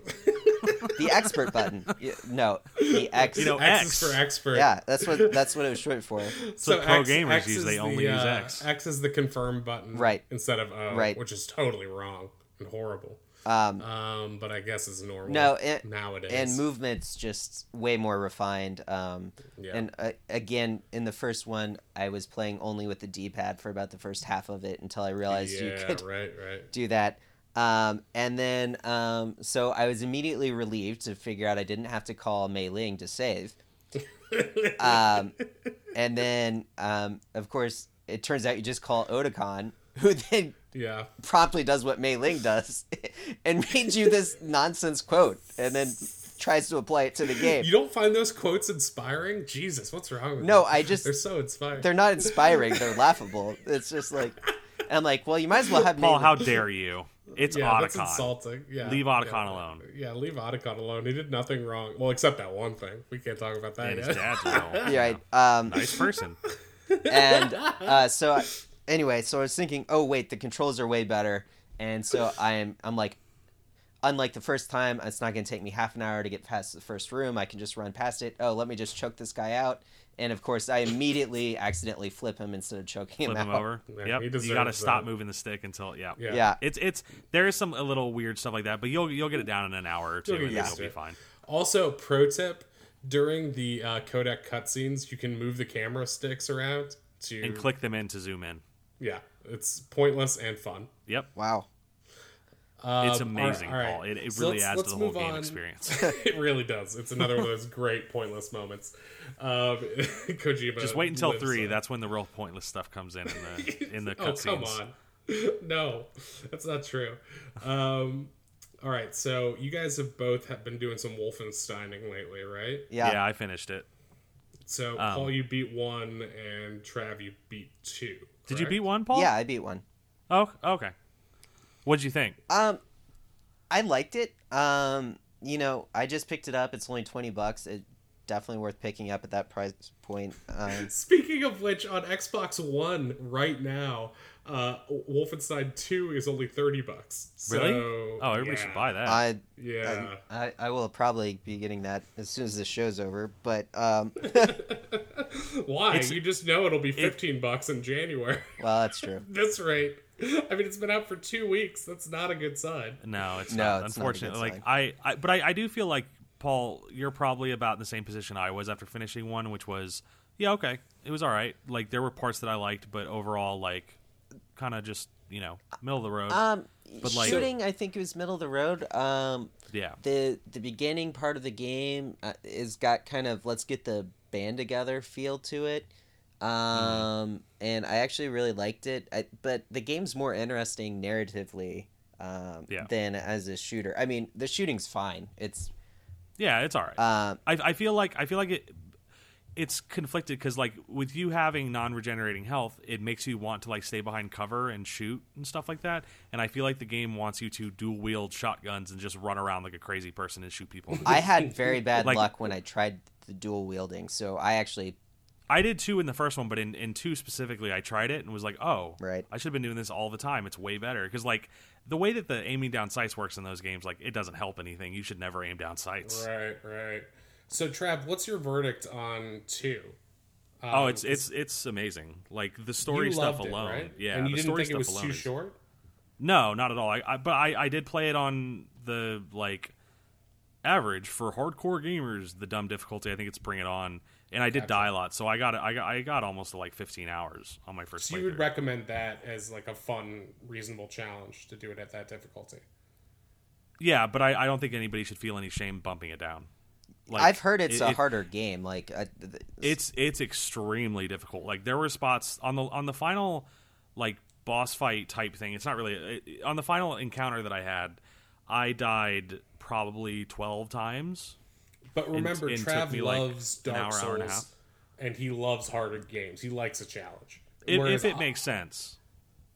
the expert button. No, the X. You know, X, X. for expert. yeah, that's what that's what it was short for. So what pro X, gamers X use, is they the, only use uh, X. X is the confirm button, Right. Instead of O, Right. which is totally wrong and horrible. Um Um, but I guess it's normal. No, and- nowadays. and movements just way more refined. Um, Yeah. And uh, again, in the first one, I was playing only with the D-pad for about the first half of it until I realized you could right, right. do that. Um, and then, um, so I was immediately relieved to figure out I didn't have to call Mei Ling to save. Um, and then, um, of course, it turns out you just call Otacon, who then Yeah. promptly does what Mei Ling does and reads you this nonsense quote and then tries to apply it to the game. You don't find those quotes inspiring? Jesus, what's wrong with No, you? I just They're so inspiring. they're not inspiring. They're laughable. It's just like, I'm like, well, you might as well have Paul, Mei how dare you? It's yeah, that's insulting. Yeah, Leave yeah. Otacon alone. Yeah, leave Otacon alone. He did nothing wrong. Well, except that one thing. We can't talk about that And his yet. dad's real. Yeah, right. Um, Nice person. and uh, so I, anyway, so I was thinking, oh wait, the controls are way better, and so I'm I'm like, unlike the first time, it's not going to take me half an hour to get past the first room. I can just run past it. Oh, let me just choke this guy out, and of course, I immediately accidentally flip him instead of choking Flip him him out. over. Yeah, yep. You got to stop that. moving the stick until yeah. Yeah. Yeah. It's it's there is some a little weird stuff like that, but you'll you'll get it down in an hour or two, You'll get and used you'll be fine. Also, pro tip: during the uh, codec cutscenes, you can move the camera sticks around to And click them in to zoom in. Yeah, it's pointless and fun. Yep. Wow. Um, It's amazing, all right, all right. Paul. It, it So really let's- adds let's to the whole game on. experience. it really does. It's another one of those great pointless moments. Um, Kojima. Just wait until lives three. on. That's when the real pointless stuff comes in in the in the cutscenes. oh come cutscenes. on, no, that's not true. Um, all right, so you guys have both have been doing some Wolfensteining lately, right? Yeah. yeah, I finished it. So Um, Paul, you beat one, and Trav, you beat two. Did you beat one, Paul? Yeah, I beat one. Oh, okay. What'd you think? Um, I liked it. Um, you know, I just picked it up. It's only twenty bucks. It definitely worth picking up at that price point. Um, Speaking of which, on Xbox One right now, uh, Wolfenstein Two is only thirty bucks. So, Really? oh, everybody should buy that. I, Yeah. I I will probably be getting that as soon as the show's over. But um, Why? It's- you just know it'll be fifteen bucks in January. well, that's true. this rate. I mean, it's been out for two weeks. That's not a good sign. No, it's No, not. it's not a good Unfortunately, like. I, I, but I, I do feel like Paul, you're probably about in the same position I was after finishing one, which was, yeah, okay, it was all right. Like there were parts that I liked, but overall, like, kind of just you know middle of the road. Um, But, like- shooting, I think it was middle of the road. Um, yeah, the the beginning part of the game uh, is got kind of let's get the band together feel to it um and i actually really liked it I, but the game's more interesting narratively um Yeah. than as a shooter i mean the shooting's fine it's yeah, it's all right. um I, I feel like I feel like it. It's conflicted because like with you having non-regenerating health, it makes you want to like stay behind cover and shoot and stuff like that. And I feel like the game wants you to dual wield shotguns and just run around like a crazy person and shoot people. i had very bad Like- luck when i tried the dual wielding so i actually I did two in the first one, but in, in two specifically, I tried it and was like, oh, Right. I should have been doing this all the time. It's way better because like the way that the aiming down sights works in those games, like it doesn't help anything. You should never aim down sights. Right, right. So, Trav, what's your verdict on two? Oh, Um, it's it's it's amazing. Like the story you stuff loved it, alone, right? yeah. and you the didn't story think it stuff was alone too is- short. No, not at all. I, I but I, I did play it on the like average for hardcore gamers, the dumb difficulty. I think it's Bring It On, and I did Gotcha. die a lot, so I got I got I got almost to like 15 hours on my first. So you would recommend that as like a fun, reasonable challenge to do it at that difficulty. yeah, but I, I don't think anybody should feel any shame bumping it down. Like, i've heard it's it- a it- harder game like I, th- th- It's it's extremely difficult. Like there were spots on the on the final like boss fight type thing. It's not really it, on the final encounter that I had. I died probably 12 times. But remember, and took Trav like, loves Dark hour, Souls, hour and and he loves harder games. He likes a challenge. If, Whereas if it makes sense.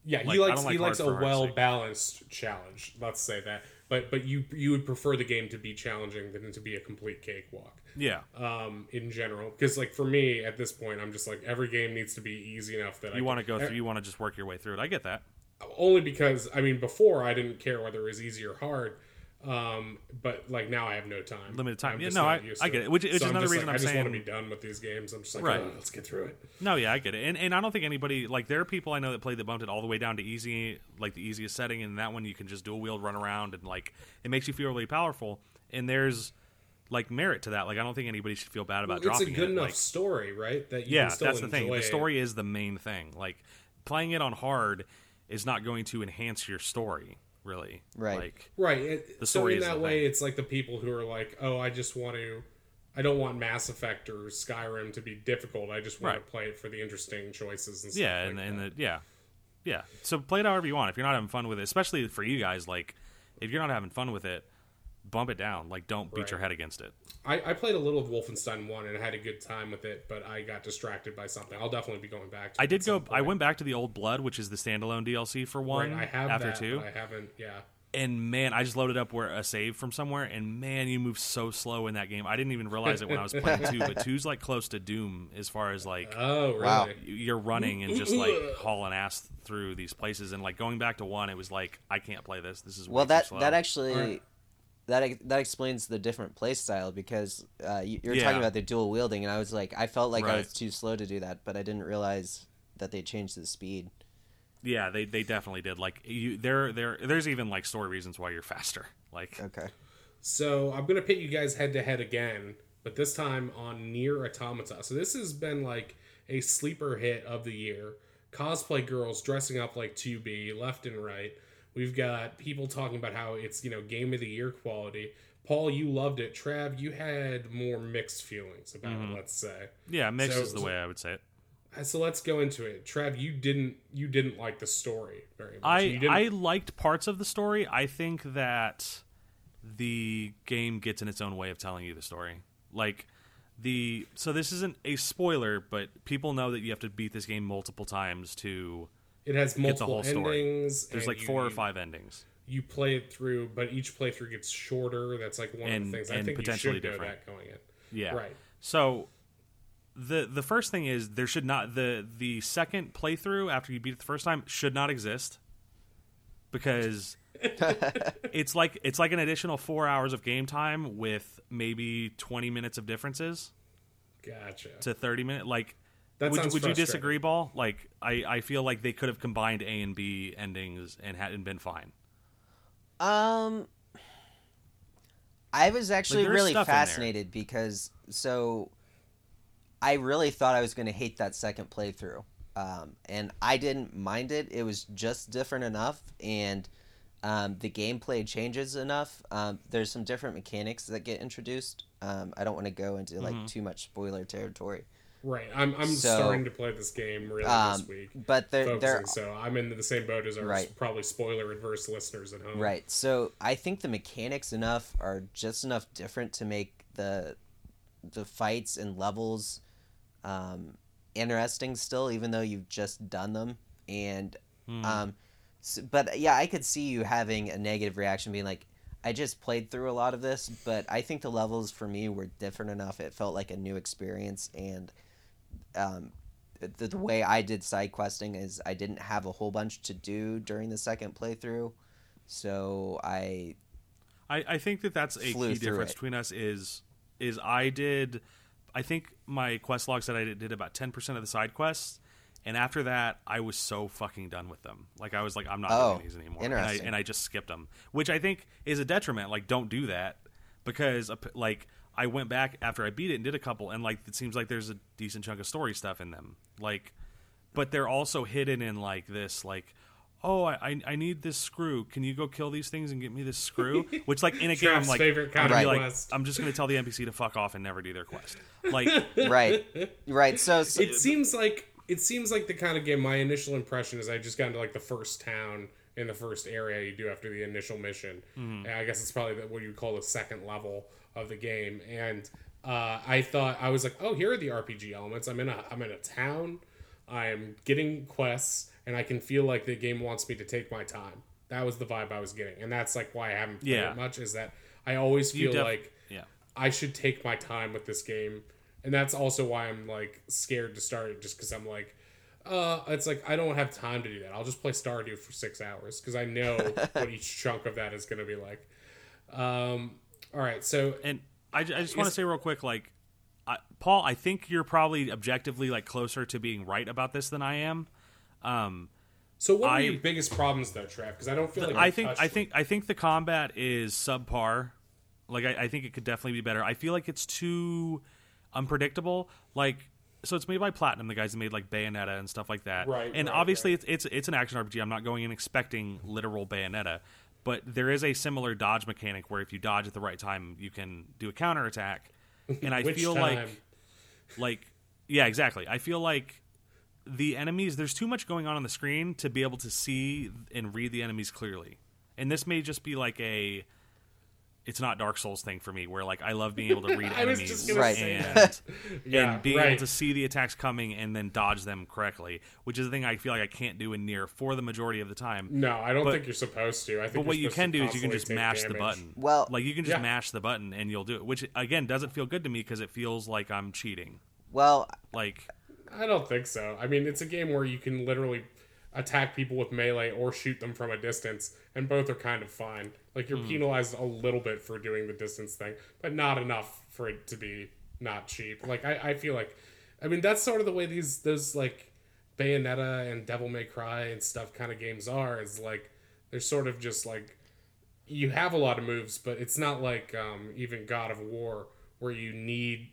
yeah, like, he likes like he likes a hard for hard's well balanced challenge. Let's say that. But but you you would prefer the game to be challenging than to be a complete cakewalk. Yeah. Um, in general, because like for me at this point, I'm just like every game needs to be easy enough that You want to go through you want to just work your way through it. I get that. only because I mean before I didn't care whether it was easy or hard, um, but like now I have no time, Limited time. Yeah, no, I- I get it, which- which is I'm another reason like, I'm I just want to be done with these games. I'm just like, Right. "Oh, let's get through it. No, yeah, I get it. And and I don't think anybody like there are people I know that play that bumped it all the way down to easy, like the easiest setting, and that one you can just dual wield, run around, and like it makes you feel really powerful. And there's like merit to that. Like I don't think anybody should feel bad about Well, dropping it. it's a good it. enough Like, story, right? That you yeah, can still that's the thing. The story is the main thing. Like playing it on hard is not going to enhance your story, really. Right. Like Right. It, The so in that the way, thing. it's like the people who are like, oh, I just want to, I don't want Mass Effect or Skyrim to be difficult. I just want Right. to play it for the interesting choices and stuff. yeah, like and that. and the, yeah, yeah. So play it however you want. If you're not having fun with it, especially for you guys, like if you're not having fun with it, bump it down. Like don't beat Right. your head against it. I, I played a little of Wolfenstein One and I had a good time with it, but I got distracted by something. I'll definitely be going back. to I did go. I went back to the old Blood, which is the standalone DLC for one. Right, I have after that, two, but I haven't. Yeah. and man, I just loaded up where a save from somewhere, and man, you move so slow in that game. I didn't even realize it when I was playing two, but two's like close to Doom as far as like Oh, really? Wow. you're running and just like hauling ass through these places, and like going back to one, it was like I can't play this. This is way well too that slow. that actually Alright. That that explains the different play style because uh, you, you're Yeah. talking about the dual wielding and i was like i felt like i was too slow to do that but i didn't realize that they changed the speed yeah, they they definitely did. Like you, there there there's even like story reasons why you're faster. Like okay So I'm gonna pit you guys head to head again, but this time on Nier Automata. So this has been like a sleeper hit of the year. Cosplay girls dressing up like 2B left and right. We've got people talking about how it's you know game of the year quality. Paul, you loved it. Trav, you had more mixed feelings about Mm-hmm. it. Let's say. yeah, mix So- is the way I would say it. Uh, So let's go into it. Trav, you didn't you didn't like the story very much. I I liked parts of the story. I think that the game gets in its own way of telling you the story. Like the so this isn't a spoiler, but people know that you have to beat this game multiple times to It has the multiple whole story. endings. there's and like you- four or five endings. You play it through, but each playthrough gets shorter. That's like one of the things I think potentially you should different. know that going in. Yeah. Right. So the the first thing is there should not the the second playthrough after you beat it the first time should not exist because it's like it's like an additional 4 hours of game time with maybe 20 minutes of differences Gotcha. to 30 minute like That would, sounds would you disagree Paul like I, I feel like they could have combined a and b endings and hadn't been fine Um, I was actually there's really stuff in there. fascinated because so I really thought I was going to hate that second playthrough, um, and I didn't mind it. It was just different enough, and um, the gameplay changes enough. Um, there's some different mechanics that get introduced. Um, I don't want to go into like Mm-hmm. too much spoiler territory, Right. I'm I'm So- starting to play this game really um, this week. but there Focusing, so I'm in the same boat as our Right. probably spoiler adverse listeners at home. Right. So I think the mechanics enough are just enough different to make the the fights and levels um, interesting still, even though you've just done them. And um, s but yeah, I could see you having a negative reaction, being like, "I just played through a lot of this," but I think the levels for me were different enough. It felt like a new experience, and um, the, the way I did side questing is I didn't have a whole bunch to do during the second playthrough, so I I, I think that that's a key difference it. between us is is I did I think my quest log said I did, did about ten percent of the side quests, and after that I was so fucking done with them. Like I was like I'm not Oh, doing these anymore, and I, and I just skipped them, which I think is a detriment. Like don't do that because uh, like I went back after I beat it and did a couple, and like it seems like there's a decent chunk of story stuff in them, like, but they're also hidden in like this like. Oh, I, I- I need this screw. Can you go kill these things and get me this screw? Which, like, in a game, I'm like, favorite I'm kind of like. I'm just gonna tell the NPC to fuck off and never do their quest. Like, right, right. So, so It seems like it seems like the kind of game. My initial impression is I just got into like the first town in the first area you do after the initial mission. Mm-hmm. I guess it's probably what you would call the second level of the game. And uh, I thought I was like, oh, here are the RPG elements. I'm in a I'm in a town. I'm getting quests, and I can feel like the game wants me to take my time. That was the vibe I was getting, and that's like why I haven't played Yeah. it much. Is that I always feel def- like yeah, I should take my time with this game, and that's also why I'm like scared to start it, just because I'm like, uh, it's like I don't have time to do that. I'll just play Stardew for six hours because I know what each chunk of that is going to be like. Um, all right, so and I, I just want to say real quick, like, I, Paul, I think you're probably objectively like closer to being right about this than I am. Um, so what are I- your biggest problems though, Trav? Because I don't feel like I think I think I think the combat is subpar. Like I, I think it could definitely be better. I feel like it's too unpredictable. Like so, it's made by Platinum, the guys that made like Bayonetta and stuff like that. Right, And right, obviously, right. it's it's it's an action RPG. I'm not going in expecting literal Bayonetta, but there is a similar dodge mechanic where if you dodge at the right time, you can do a counter attack. And I feel time? like like yeah exactly i feel like the enemies there's too much going on on the screen to be able to see and read the enemies clearly and this may just be like a it's not dark souls thing for me where like i love being able to read enemies Right. and, yeah, and being right. able to see the attacks coming and then dodge them correctly which is the thing i feel like i can't do in Nier for the majority of the time no, I don't but- think you're supposed to. I think. but what you're you supposed can do is you can just take mash the button Well- like you can just Yeah. mash the button and you'll do it which again doesn't feel good to me because it feels like i'm cheating well, like I don't think so. I mean, it's a game where you can literally attack people with melee or shoot them from a distance, and both are kind of fine. Like you're penalized a little bit for doing the distance thing, but not enough for it to be not cheap. Like I, I feel like, I mean, that's sort of the way these those like Bayonetta and Devil May Cry and stuff kind of games are. Is like they're sort of just like you have a lot of moves, but it's not like um, even God of War where you need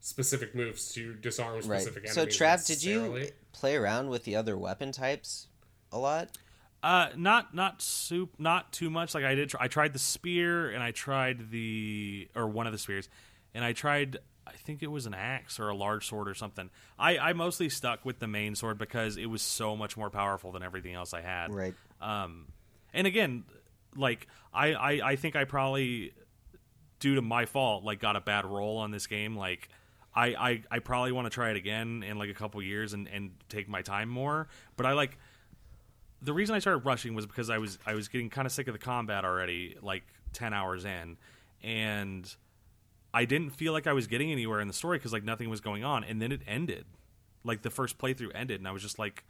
specific moves to disarm right. specific So, enemies. Trav, did you play around with the other weapon types a lot? Uh, not not soup, not too much. Like I did, try, I tried the spear and I tried the or one of the spears, and I tried. I think it was an axe or a large sword or something. I I mostly stuck with the main sword because it was so much more powerful than everything else I had. Right. Um, and again, like I, I I think I probably due to my fault like got a bad roll on this game. Like I I, I probably want to try it again in like a couple years and and take my time more. But I like the reason I started rushing was because I was I was getting kind of sick of the combat already, like ten hours in, and I didn't feel like I was getting anywhere in the story because like nothing was going on, and then it ended, like the first playthrough ended, and I was just like,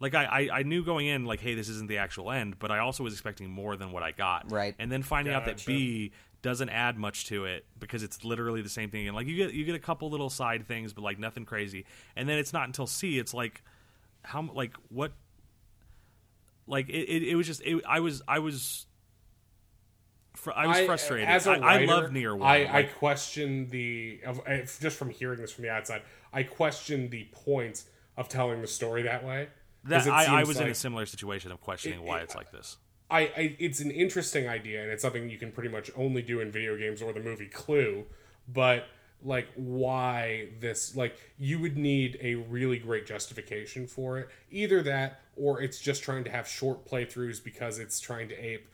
like I, I I knew going in like, hey, this isn't the actual end, but I also was expecting more than what I got, Right. And then finding out that B doesn't add much to it because it's literally the same thing, and like you get you get a couple little side things, but like nothing crazy, and then it's not until C, it's like how like what like it, it, it was just it, I was I was fr- I was frustrated. As a I I writer, love Nier One. I, I question the of, just from hearing this from the outside. I question the point of telling the story that way. that, I, I was in a similar situation of questioning It- why it- it's like this. I, I it's an interesting idea and it's something you can pretty much only do in video games or the movie Clue, but like why this like you would need a really great justification for it. Either that or it's just trying to have short playthroughs because it's trying to ape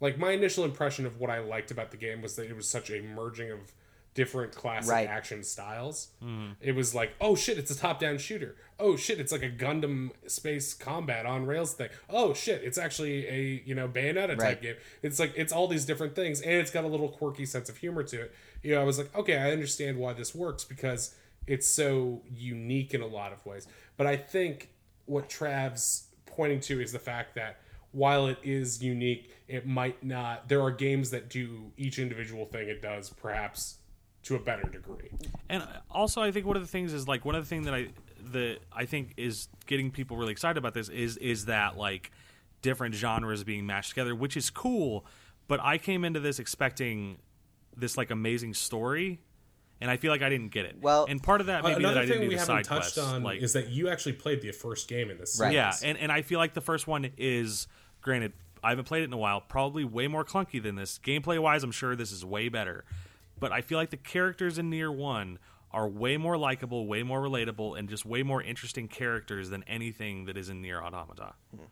like my initial impression of what I liked about the game was that it was such a merging of different classic Right. action styles. Mm-hmm. It was like, oh shit, it's a top-down shooter. Oh shit, it's like a Gundam space combat on rails thing. Oh shit, it's actually a you know Bayonetta type Right. game. It's like it's all these different things, and it's got a little quirky sense of humor to it. You know, I was like, okay, I understand why this works because it's so unique in a lot of ways. But I think what Trav's pointing to is the fact that while it is unique, it might not. There are games that do each individual thing it does, perhaps to a better degree. And also, I think one of the things is like one of the things that I that I think is getting people really excited about this is is that like different genres being mashed together, which is cool. But I came into this expecting this like amazing story, and I feel like I didn't get it. Well- and part of that maybe that Another I didn't thing do we the haven't side touched quests. on like, is that you actually played the first game in this Right. series. yeah, and, and I feel like the first one is granted. I haven't played it in a while. Probably way more clunky than this. Gameplay wise, I'm sure this is way better. But I feel like the characters in Nier One are way more likable, way more relatable, and just way more interesting characters than anything that is in Nier Automata. Hmm.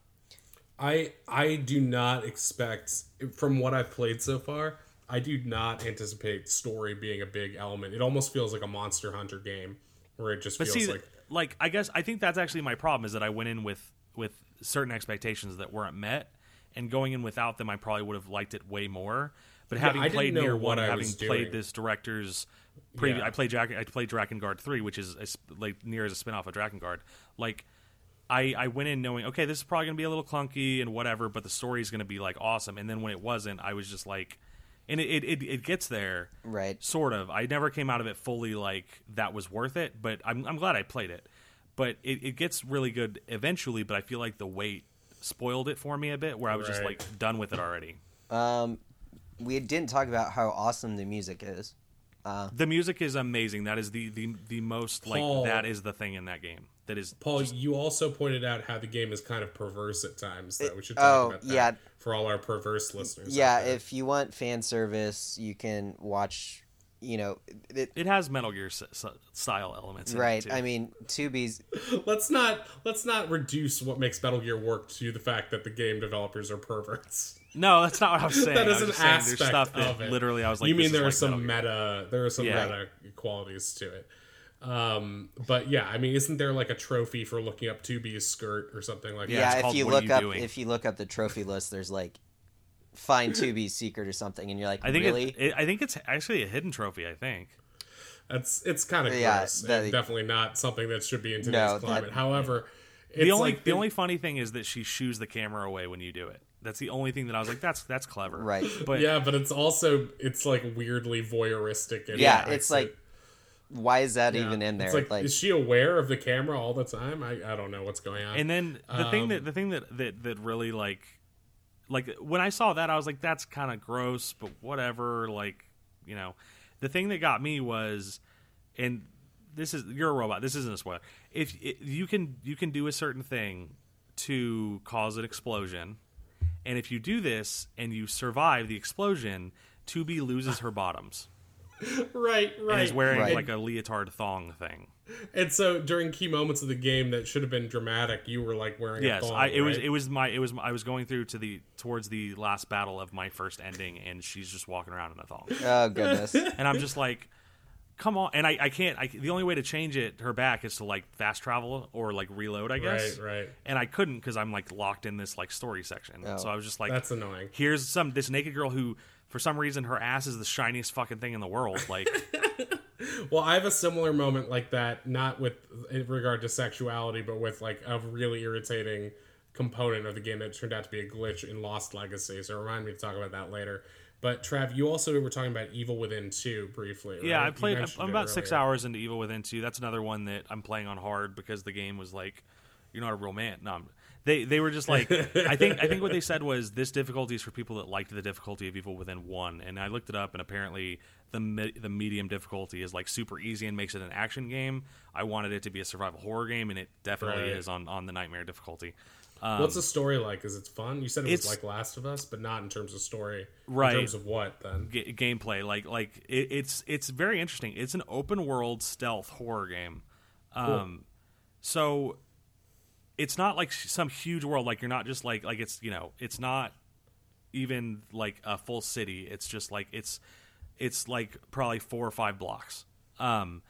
I I do not expect from what I've played so far. I do not anticipate story being a big element. It almost feels like a Monster Hunter game where it just But feels see, like like I guess I think that's actually my problem is that I went in with with certain expectations that weren't met, and going in without them, I probably would have liked it way more. But having I didn't played Nier One, having played doing. this director's previous, Yeah. I played Jack, I played Drakengard Three, which is a, like Nier as a spinoff of Drakengard. Like, I I went in knowing okay, this is probably gonna be a little clunky and whatever, but the story is gonna be like awesome. And then when it wasn't, I was just like, and it it, it, it gets there, Right. sort of. I never came out of it fully like that was worth it, but I'm, I'm glad I played it. But it, it gets really good eventually, but I feel like the wait spoiled it for me a bit where I was just like done with it already. Um, we didn't talk about how awesome the music is. Uh, The music is amazing. That is the the, the most like that is the thing in that game. That is Paul. you also pointed out how the game is kind of perverse at times. That we should oh, talk about that yeah. for all our perverse listeners. yeah, if you want fan service, you can watch. You know, it, it has Metal Gear s- s- style elements. in it, right? too. I mean, 2B's let's not let's not reduce what makes Metal Gear work to the fact that the game developers are perverts. No, that's not what I was saying. that I is was an just saying aspect there's stuff that of it. literally I was like, you mean there are like some meta there are some Yeah. meta qualities to it. Um, but yeah, I mean, isn't there like a trophy for looking up 2B's skirt or something like Yeah, yeah. if called you What look You up Doing? if you look up the trophy list, there's like find 2B's secret or something, and you're like, I think really? it, it, I think it's actually a hidden trophy. I think. That's it's kind of Yeah, gross. that- and definitely not something that should be in today's No, that- climate. However, it's the only like the only funny thing is that she shoos the camera away when you do it. That's the only thing that I was like, that's that's clever, Right. But yeah, but it's also it's like weirdly voyeuristic. And yeah, it's like, it- why is that yeah. even in there? It's like, like is she aware of the camera all the time? I, I don't know what's going on. and then the thing Um, that the thing that that that really like like when I saw that I was like, that's kind of gross, but whatever. Like you know, the thing that got me was, and this is you're a robot. This isn't a spoiler. If it, you can you can do a certain thing to cause an explosion, and if you do this and you survive the explosion, 2B loses her bottoms right, right. and is wearing Right. like a leotard thong thing. And so during key moments of the game that should have been dramatic, you were like wearing Yes, a thong. I, it was it was my it was I was going through to the towards the last battle of my first ending, and she's just walking around in a thong, oh goodness, and I'm just like, come on. And I, I can't. I, the only way to change it her back is to like fast travel or like reload. I guess. Right, right. And I couldn't because I'm like locked in this like story section. Oh. So I was just like, That's annoying. here's some this naked girl who for some reason her ass is the shiniest fucking thing in the world. Like, Well, I have a similar moment like that, not with in regard to sexuality, but with like a really irritating component of the game that turned out to be a glitch in Lost Legacy. So remind me to talk about that later. But Trav, you also were talking about Evil Within 2 briefly. yeah. I played. I'm, I'm about six hours into Evil Within two. That's another one that I'm playing on hard because the game was like, you're not a real man. No, I'm, they they were just like, I think I think what they said was this difficulty is for people that liked the difficulty of Evil Within one. And I looked it up, and apparently the me- the medium difficulty is like super easy and makes it an action game. I wanted it to be a survival horror game, and it definitely Right. is on on the nightmare difficulty. Um, What's the story like? Is it fun? You said it was like Last of Us, but not in terms of story. Right. In terms of what then? ga- gameplay like like it, it's it's very interesting it's an open world stealth horror game um so it's not like some huge world like you're not just like like it's you know it's not even like a full city it's just like it's it's like probably four or five blocks um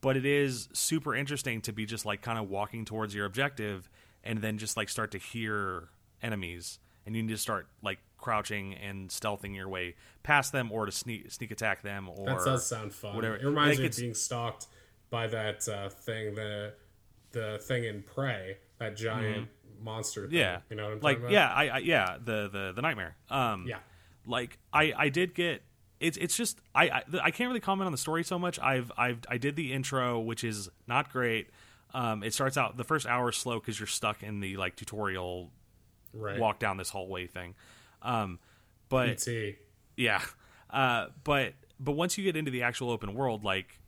but it is super interesting to be just like kind of walking towards your objective and then just like start to hear enemies and you need to start like crouching and stealthing your way past them or to sneak sneak attack them or That does sound fun. whatever. It reminds me of being stalked by that uh, thing, the the thing in Prey, that giant monster thing. Mm-hmm. yeah You know what I'm like talking about? yeah I, I yeah the the the nightmare um Yeah. like I I did get it's it's just I I, I can't really comment on the story so much. I've I've I did the intro, which is not great. Um, it starts out the first hour is slow because you're stuck in the like tutorial Right. walk down this hallway thing. Um, but PT. yeah, uh, but but once you get into the actual open world, like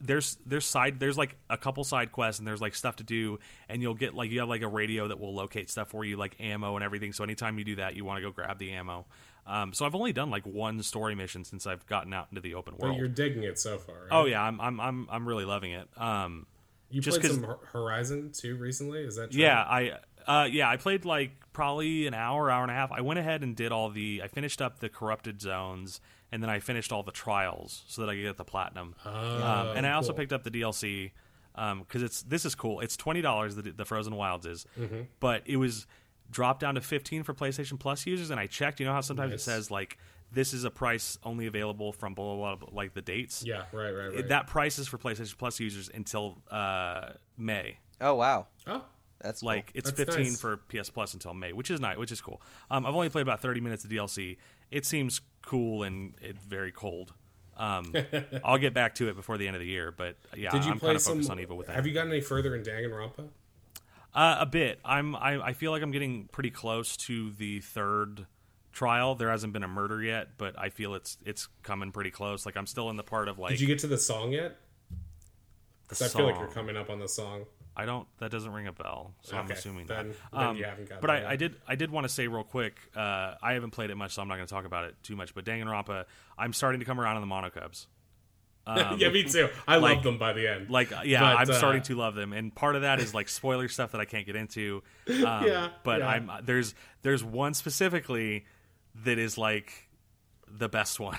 there's there's side there's like a couple side quests and there's like stuff to do and you'll get like you have like a radio that will locate stuff for you like ammo and everything so anytime you do that you want to go grab the ammo um, so i've only done like one story mission since i've gotten out into the open But world you're digging it so far. Right? oh yeah I'm, I'm i'm i'm really loving it um You just played some Horizon too recently. Is that true? Yeah, I uh, yeah, I played like probably an hour, hour and a half. I went ahead and did all the. I finished up the corrupted zones, and then I finished all the trials so that I could get the platinum. um, and I also Oh, cool. picked up the DLC because it's this is cool. It's twenty dollars. The, the Frozen Wilds is, Mm-hmm. but it was dropped down to fifteen for PlayStation Plus users. And I checked. You know how sometimes Nice. it says like this is a price only available from blah blah, blah like the dates. Yeah. Right. Right. Right. That price is for PlayStation Plus users until uh, May. Oh wow, oh. that's cool. Like it's That's 15 nice. for PS Plus until May, which is nice, which is cool. Um, I've only played about 30 minutes of DLC. It seems cool and it's very cold. Um, I'll get back to it before the end of the year, but yeah, Did you I'm play kind of some? focused on Evil with that. Have you gotten any further in Danganronpa? Uh, a bit. I'm. I, I feel like I'm getting pretty close to the third trial. There hasn't been a murder yet, but I feel it's it's coming pretty close. Like I'm still in the part of like Did you get to the song yet? the 'Cause I feel like you're coming up on the song. I don't. That doesn't ring a bell, so I'm assuming then- that. then you haven't gotten but I, I did. I did want to say real quick. Uh, I haven't played it much, so I'm not going to talk about it too much. But Danganronpa, I'm starting to come around on the mono Monokubs. yeah, me too. I Um, like- love them by the end. Like, yeah, But, I'm uh, starting to love them, and part of that is like spoiler stuff that I can't get into. Um, Yeah, but yeah. I'm there's there's one specifically that is like the best one,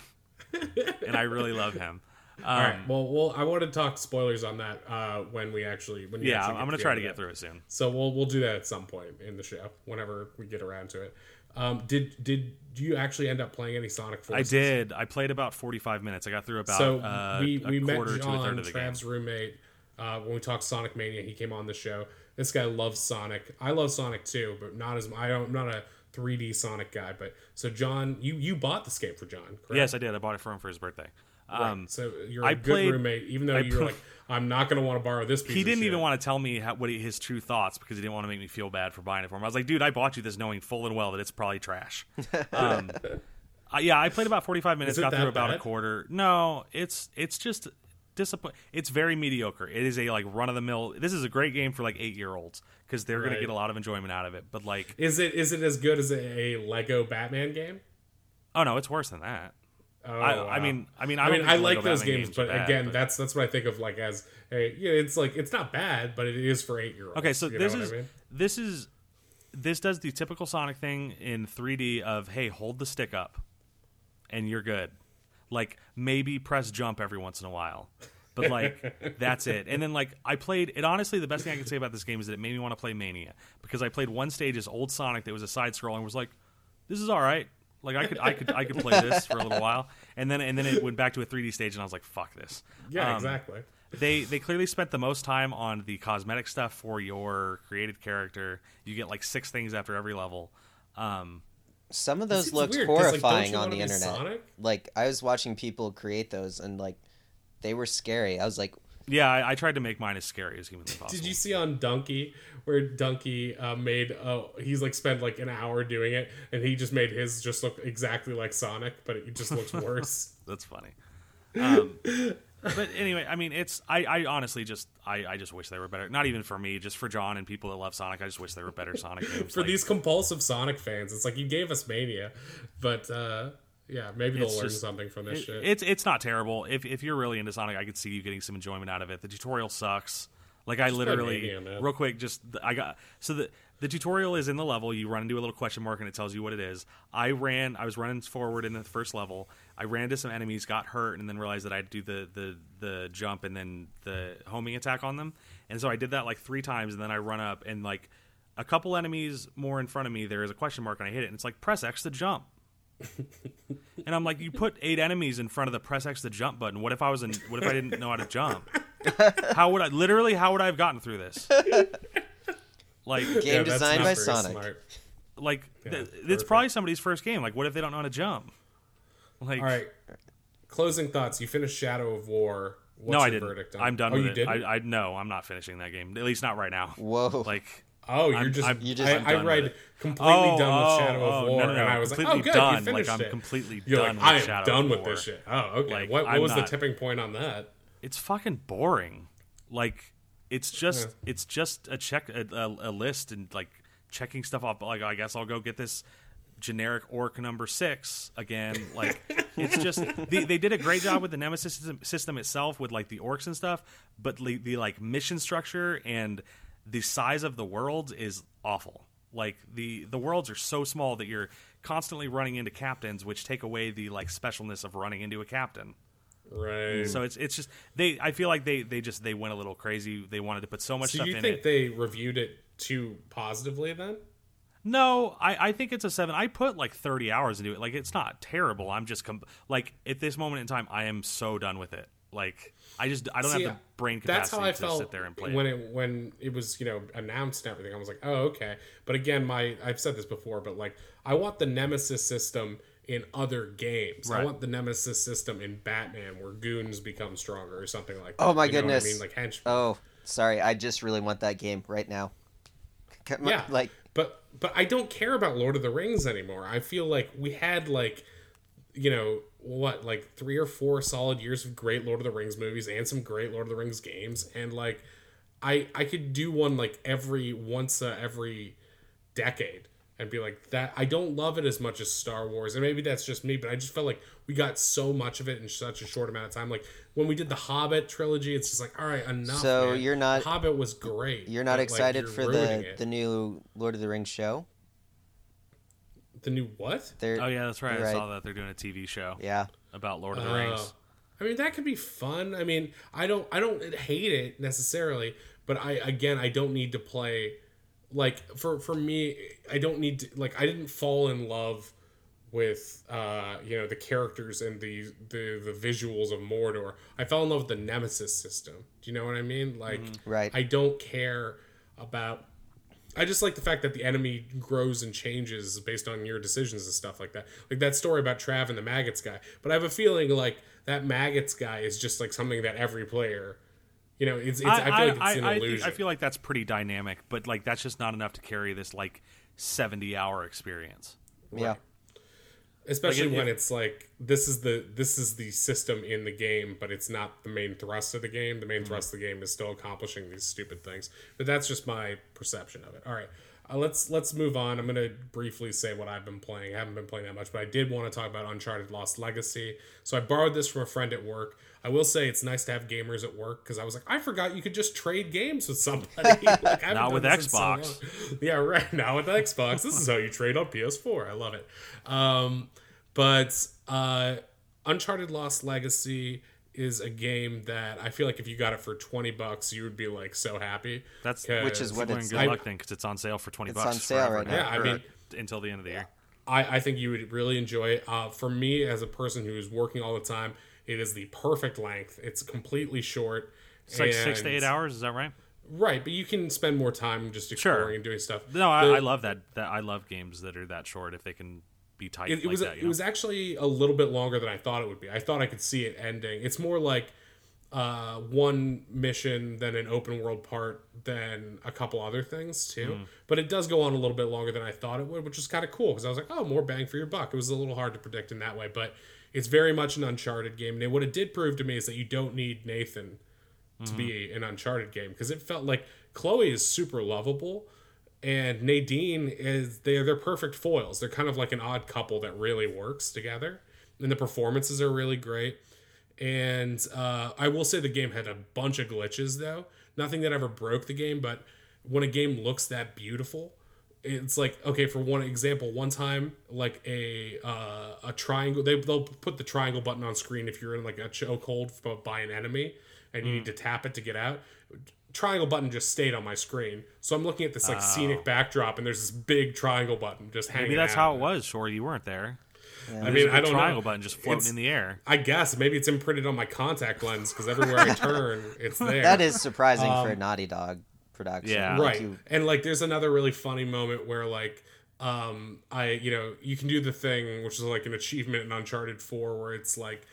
and I really love him. Um, All right. Well, well, I want to talk spoilers on that uh, when we actually when yeah, actually I'm going to try to get through it soon. So we'll we'll do that at some point in the show whenever we get around to it. Um, did did do you actually end up playing any Sonic for I did. I played about 45 minutes. I got through about So uh, we we met quarter to John, third of the game. Trav's roommate, uh, when we talked Sonic Mania. He came on the show. This guy loves Sonic. I love Sonic too, but not as I don't. I'm not a 3D Sonic guy. But so John, you you bought the game for John, correct? Yes, I did. I bought it for him for his birthday. Um, so you're a I good played- roommate, even though I you're pl- like, I'm not going to want to borrow this piece. he didn't shit." even want to tell me how, what he, his true thoughts because he didn't want to make me feel bad for buying it for him. I was like, dude, I bought you this knowing full and well that it's probably trash. um, uh, yeah, I played about 45 minutes, got through about bad? a quarter. No, it's it's just disappoint. It's very mediocre. It is a like run of the mill. This is a great game for like eight year olds because they're gonna get a lot of enjoyment out of it. But like, Is it is it as good as a, Lego Batman game? oh no, it's worse than that. Oh, I, wow. I mean, I mean, I, I mean, I like Lego those Batman games, are but bad, again, but- that's that's what I think of like as yeah, it's like it's not bad, but it is for eight year olds. Okay, so you this know is what I mean? this is this does the typical Sonic thing in 3D of hey, hold the stick up, and you're good. Like maybe press jump every once in a while. But like that's it. And then like I played it honestly the best thing I can say about this game is that it made me want to play Mania because I played one stage as old Sonic that was a side scroll and was like this is all right. Like I could I could I could play this for a little while. And then and then it went back to a 3D stage and I was like fuck this. Yeah, Um, exactly. they they clearly spent the most time on the cosmetic stuff for your created character. You get like six things after every level. Um, Some of those seems looked weird, 'cause, horrifying you on the internet. Sonic? Like I was watching people create those, and like they were scary. I was like, yeah, I, I tried to make mine as scary as humanly possible. Did you see on Dunkey where Dunkey uh, made? Uh, he's like spent like an hour doing it, and he just made his just look exactly like Sonic, but it just looks worse. That's funny. Um, but anyway, I mean, it's I, I honestly just I, I just wish they were better. Not even for me, just for John and people that love Sonic. I just wish they were better Sonic games. For Like, these compulsive Sonic fans, it's like you gave us Mania, but uh, yeah, maybe they'll learn just- something from this it- shit. it's it's not terrible. If if you're really into Sonic, I could see you getting some enjoyment out of it. The tutorial sucks. Like I play literally, Mania, real quick, just I got so the the tutorial is in the level. You run into a little question mark and it tells you what it is. I ran, I was running forward in the first level. I ran to some enemies, got hurt, and then realized that I'd do the the the jump and then the homing attack on them. And so I did that like three times, and then I run up and like a couple enemies more in front of me. There is a question mark and I hit it, and it's like press X to jump. And I'm like, you put eight enemies in front of the press X to jump button. What if I was in? What if I didn't know how to jump? How would I? Literally, how would I have gotten through this? Like, Game Yeah, that's designed not by Sonic. smart. like th- it's probably somebody's first game. Like, what if they don't know how to jump? Like, All right, closing thoughts. You finished Shadow of War. What's no, I didn't. verdict on I'm done oh, with you. Didn't? I, I no, I'm not finishing that game. At least not right now. whoa. Like, Oh, you're I'm- just. I'm- You just- I, I'm I done read completely Oh, done with oh, Shadow of oh, War, no, no, no, and I was like, oh, good, done. you finished Like, I'm completely You're done like, with I am Shadow done of with War. this shit. Oh, okay. Like, what what I'm was the tipping point on that? it's fucking boring. Like it's just it's just a check a, a, a list and like checking stuff off. Like I guess I'll go get this generic orc number six again. Like it's just they, they did a great job with the nemesis system, system itself with like the orcs and stuff. But the, the like mission structure and the size of the worlds is awful. Like the the worlds are so small that you're constantly running into captains, which take away the like specialness of running into a captain. Right. So it's it's just they. I feel like they they just they went a little crazy. They wanted to put so much So stuff you in think it. they reviewed it too positively then? no, I I think it's a seven. I put like thirty hours into it. Like it's not terrible. I'm just com- like at this moment in time, I am so done with it. Like I just I don't See, have the brain That's capacity how I to felt sit there and play. It. When it. it when it was you know announced and everything. I was like, oh okay. But again, my I've said this before, but like I want the Nemesis system in other games. I want the Nemesis system in Batman where goons become stronger or something like. that. Oh my You know what goodness. I mean, like henchmen. Oh, sorry. I just really want that game right now. Come- yeah Like, but but i don't care about lord of the rings anymore i feel like we had like you know what like three or four solid years of great lord of the rings movies and some great lord of the rings games and like i i could do one like every once uh, every decade and be like that i don't love it as much as star wars and maybe that's just me but i just felt like we got so much of it in such a short amount of time like when we did the hobbit trilogy it's just like all right enough So man. you're not- hobbit was great you're not but, like, excited you're for the it. the new Lord of the Rings show? the new what They're, Oh yeah, that's right. I Right. saw that they're doing a TV show Yeah. about Lord of the Oh. Rings. I mean, that could be fun. I mean, I don't, I don't hate it necessarily, but I, again, I don't need to play. Like for for me, I don't need to. Like, I didn't fall in love with, uh, you know, the characters and the the the visuals of Mordor. I fell in love with the Nemesis system. Do you know what I mean? Like, Right. I don't care about. I just like the fact that the enemy grows and changes based on your decisions and stuff like that. Like that story about Trav and the maggots guy. But I have a feeling like that maggots guy is just like something that every player, you know, it's. it's I, feel like it's an I, illusion. think- I feel like that's pretty dynamic, but like that's just not enough to carry this like seventy hour experience. Yeah. especially Like, if- when it's like this is the this is the system in the game but it's not the main thrust of the game the main Mm-hmm. thrust of the game is still accomplishing these stupid things but that's just my perception of it all right uh, let's let's move on i'm going to briefly say what i've been playing i haven't been playing that much but i did want to talk about uncharted lost legacy so i borrowed this from a friend at work i will say it's nice to have gamers at work because i was like i forgot you could just trade games with somebody like, haven't with this in so Xbox. yeah right now with xbox this is how you trade on ps4 i love it um, but uh, Uncharted Lost Legacy is a game that I feel like if you got it for 20 bucks, you would be like so happy. That's Which is what it's- good I- luck then because it's on sale for twenty It's bucks. on sale right now, Yeah, I mean- until the end of the year. I, I think you would really enjoy it. Uh, for me, as a person who is working all the time, it is the perfect length. It's completely short. It's like six to eight hours. Is that right? Right, but you can spend more time just exploring Sure. and doing stuff. No, I, The- I love that. That I love games that are that short if they can be tight it, it like was that. It know? was actually a little bit longer than I thought it would be. I thought I could see it ending. It's more like uh, one mission than an open world part than a couple other things too. Hmm. But it does go on a little bit longer than I thought it would, which is kind of cool because I was like, oh, more bang for your buck. It was a little hard to predict in that way, but it's very much an Uncharted game. And what it did prove to me is that you don't need Nathan to be an Uncharted game because it felt like Chloe is super lovable and Nadine is they're they're perfect foils. They're kind of like an odd couple that really works together, and the performances are really great. And uh, I will say the game had a bunch of glitches though. Nothing that ever broke the game, but when a game looks that beautiful, it's like okay. For one example, one time like a uh, a triangle, they they'll put the triangle button on screen if you're in like a chokehold f- by an enemy and you need to tap it to get out. Triangle button just stayed on my screen, so I'm looking at this like scenic backdrop, and there's this big triangle button just hanging. Maybe that's out. how it was. Sure, you weren't there. I mean, I don't know triangle know. button just floating It's- in the air. I guess maybe it's imprinted on my contact lens because everywhere I turn, it's there. That is surprising for a Naughty Dog production. Yeah. Like right. you- And like, there's another really funny moment where like, um, I you know you can do the thing which is like an achievement in Uncharted Four where it's like.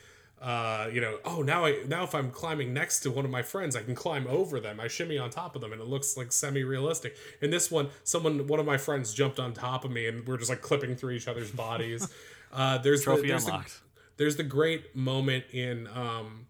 Uh, you know, oh now I now if I'm climbing next to one of my friends, I can climb over them. I shimmy on top of them, and it looks like semi-realistic. In this one, someone one of my friends jumped on top of me, and we're just like clipping through each other's bodies. Uh, there's Trophy the, there's the- unlocked. there's the great moment in um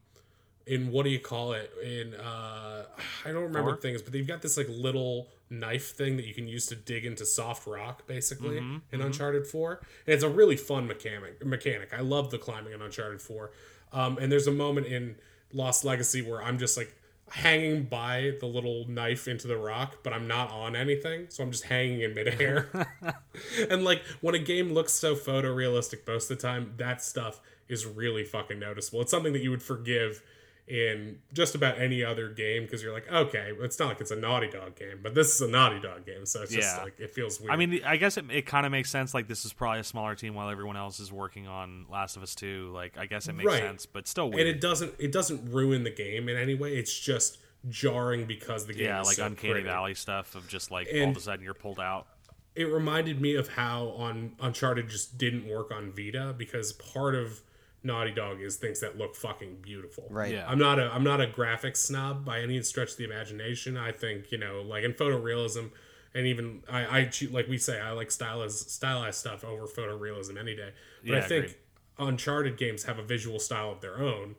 in what do you call it? In uh i don't remember Four? things but they've got this like little knife thing that you can use to dig into soft rock basically Mm-hmm, in uncharted 4 and it's a really fun mechanic mechanic. I love the climbing in uncharted 4 um and there's a moment in lost legacy where i'm just like hanging by the little knife into the rock but i'm not on anything so i'm just hanging in midair. And like when a game looks so photorealistic most of the time, that stuff is really fucking noticeable. It's something that you would forgive in just about any other game because you're like, okay, it's not like it's a Naughty Dog game, but this is a Naughty Dog game, so it's just like it feels weird. I mean, I guess it, it kind of makes sense. Like this is probably a smaller team while everyone else is working on Last of Us Two. Like I guess it makes Right. sense, but still and it doesn't it doesn't ruin the game in any way. It's just jarring because the game yeah, is like so Uncanny pretty. Valley stuff of just like all of a sudden you're pulled out. it reminded me of how on Uncharted just didn't work on Vita because part of Naughty Dog is things that look fucking beautiful. Right. Yeah. I'm not a I'm not a graphics snob by any stretch of the imagination. I think you know, like in photorealism, and even I, I choo- like we say, I like stylized stylized stuff over photorealism any day. But I think agreed. Uncharted games have a visual style of their own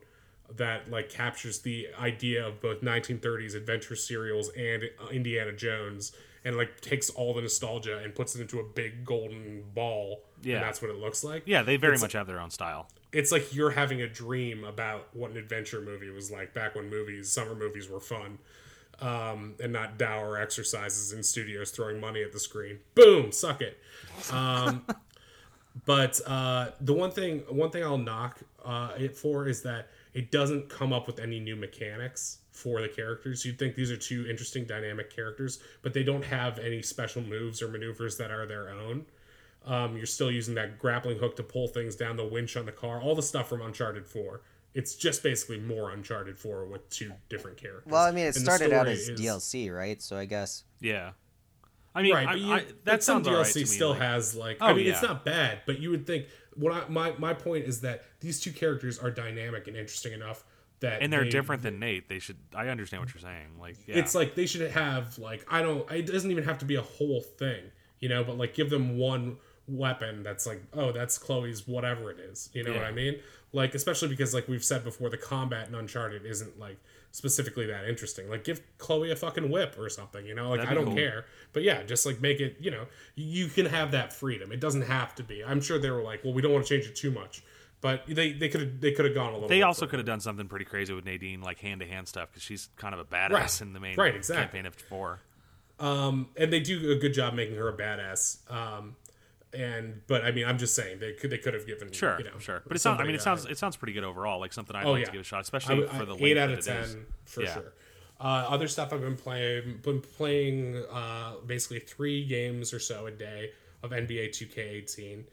that like captures the idea of both 1930s adventure serials and Indiana Jones and like takes all the nostalgia and puts it into a big golden ball. Yeah. and that's what it looks like. Yeah, they very It's- much have their own style. it's like you're having a dream about what an adventure movie was like back when movies summer movies were fun um, and not dour exercises in studios throwing money at the screen. Boom! Suck it. Um, but uh, the one thing one thing i'll knock uh, it for is that it doesn't come up with any new mechanics for the characters you'd think these are two interesting dynamic characters but they don't have any special moves or maneuvers that are their own um, you're still using that grappling hook to pull things down the winch on the car, all the stuff from Uncharted 4. It's just basically more Uncharted 4 with two different characters. Well, I mean, it And started out as is- DLC, right? So I guess Yeah. I mean, Right, I, but you, I, but that some sounds alright DLC to me, still like- has like. Oh, I mean, it's not bad, but you would think what I, my my point is that these two characters are dynamic and interesting enough that and they're they- different than Nate. They should. I understand what you're saying. Like, yeah. It's like they should have like I don't. It doesn't even have to be a whole thing, you know. But like give them one weapon that's like, oh, that's Chloe's whatever it is. You know what I mean? Like especially because like we've said before, the combat in Uncharted isn't like specifically that interesting. Like give Chloe a fucking whip or something. You know, like I don't cool. care. But yeah, just like make it. You know, you can have that freedom. It doesn't have to be. I'm sure they were like, well, we don't want to change it too much. But they they could have they could have gone a little. they also could have done something pretty crazy with Nadine, like hand to hand stuff, because she's kind of a badass Right. in the main Right, exactly. campaign of four. um, and they do a good job making her a badass. Um, and but I mean, I'm just saying they could they could have given Sure, you know, sure. But it sounds. I mean, it sounds. It sounds pretty good overall. Like something I'd Oh, like yeah. to give a shot, I especially for the eight out of ten for Yeah. sure. Uh, other stuff I've been playing, been playing uh, basically three games or so a day of NBA 2K18.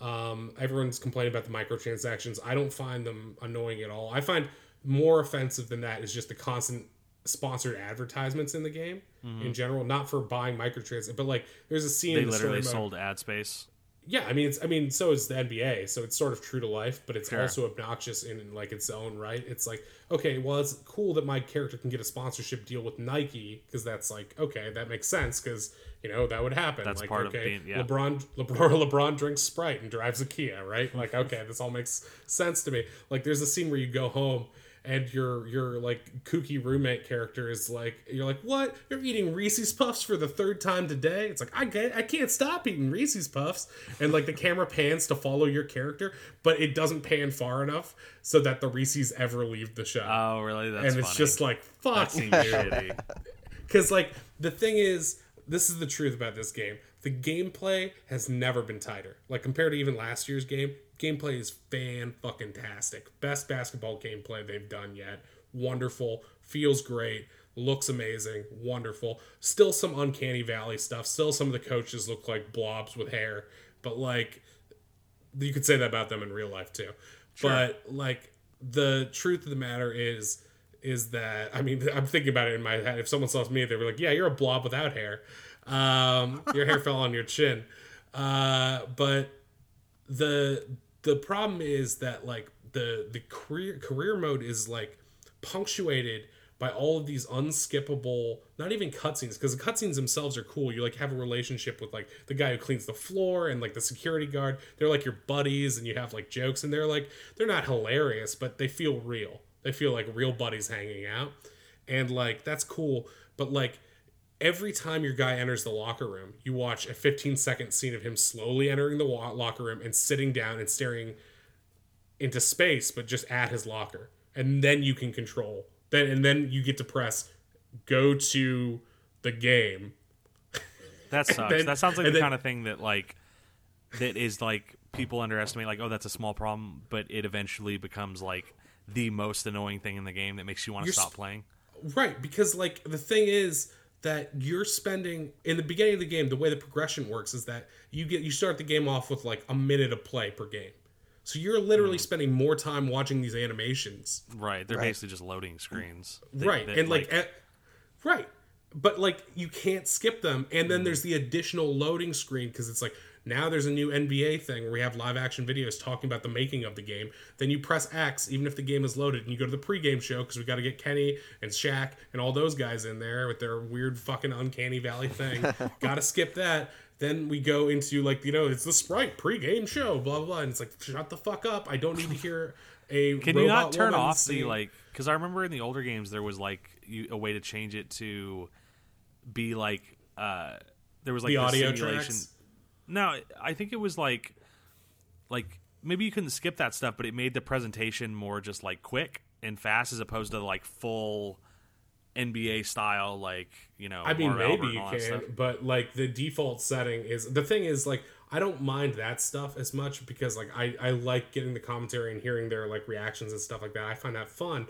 Um, everyone's complaining about the microtransactions. I don't find them annoying at all. I find more offensive than that is just the constant sponsored advertisements in the game in general. Not for buying microtransactions, but like there's a scene Mm-hmm. They in the literally sold ad space. yeah, I mean, it's I mean, so is the NBA, so it's sort of true to life, but it's Sure. also obnoxious in like its own right. It's like, okay, well, it's cool that my character can get a sponsorship deal with Nike because that's like, okay, that makes sense because you know that would happen. That's like, part of okay, being- yeah. LeBron, LeBron, LeBron drinks Sprite and drives a Kia, right? Like, okay, this all makes sense to me. Like, there's a scene where you go home. And your your like kooky roommate character is like you're like what? You're eating Reese's Puffs for the third time today. It's like I can't I can't stop eating Reese's Puffs, and like the camera pans to follow your character, but it doesn't pan far enough so that the Reese's ever leave the show, Oh, really? That's and funny. it's just like fuck. That you, because like the thing is this is the truth about this game. The gameplay has never been tighter. Like compared to even last year's game gameplay is fan fucking tastic best basketball gameplay they've done yet. Wonderful. Feels great. Looks amazing. Wonderful. Still some uncanny valley stuff. Still some of the coaches look like blobs with hair. But like you could say that about them in real life too. But like the truth of the matter is is that i mean i'm thinking about it in my head. If someone saw me they were like yeah you're a blob without hair. Um, your hair fell on your chin. Uh, but the the problem is that like the the career career mode is like punctuated by all of these unskippable not even cutscenes because the cutscenes themselves are cool. You like have a relationship with like the guy who cleans the floor and like the security guard. They're like your buddies and you have like jokes and they're like they're not hilarious but they feel real. They feel like real buddies hanging out. And like that's cool but like every time your guy enters the locker room, you watch a 15 second scene of him slowly entering the locker room and sitting down and staring into space, but just at his locker. And then you can control. Then and then you get to press go to the game. That sucks. then- that sounds like the then- kind of thing that like that is like people underestimate. Like, oh, that's a small problem, but it eventually becomes like the most annoying thing in the game that makes you want to stop playing. Right, because like the thing is that you're spending in the beginning of the game, the way the progression works is that you get you start the game off with like a minute of play per game. So you're literally spending more time watching these animations Right. They're Right. basically just loading screens. that- right that, and like, eh, right but like you can't skip them and then there's the additional loading screen because it's like now there's a new nba thing where we have live action videos talking about the making of the game then you press x even if the game is loaded and you go to the pregame show because we got to get kenny and Shaq and all those guys in there with their weird fucking uncanny valley thing gotta skip that then we go into like you know it's the sprite pregame show blah blah blah and it's like shut the fuck up i don't need to hear a Can you not turn woman off the like? Because I remember in the older games there was like you, a way to change it to be like uh there was like the audio simulation. tracks No, I think it was like like maybe you couldn't skip that stuff, but it made the presentation more just like quick and fast as opposed to like full NBA style, like you know. I mean, maybe you can, stuff. but like the default setting is the thing is like I don't mind that stuff as much because like I I like getting the commentary and hearing their like reactions and stuff like that. I find that fun,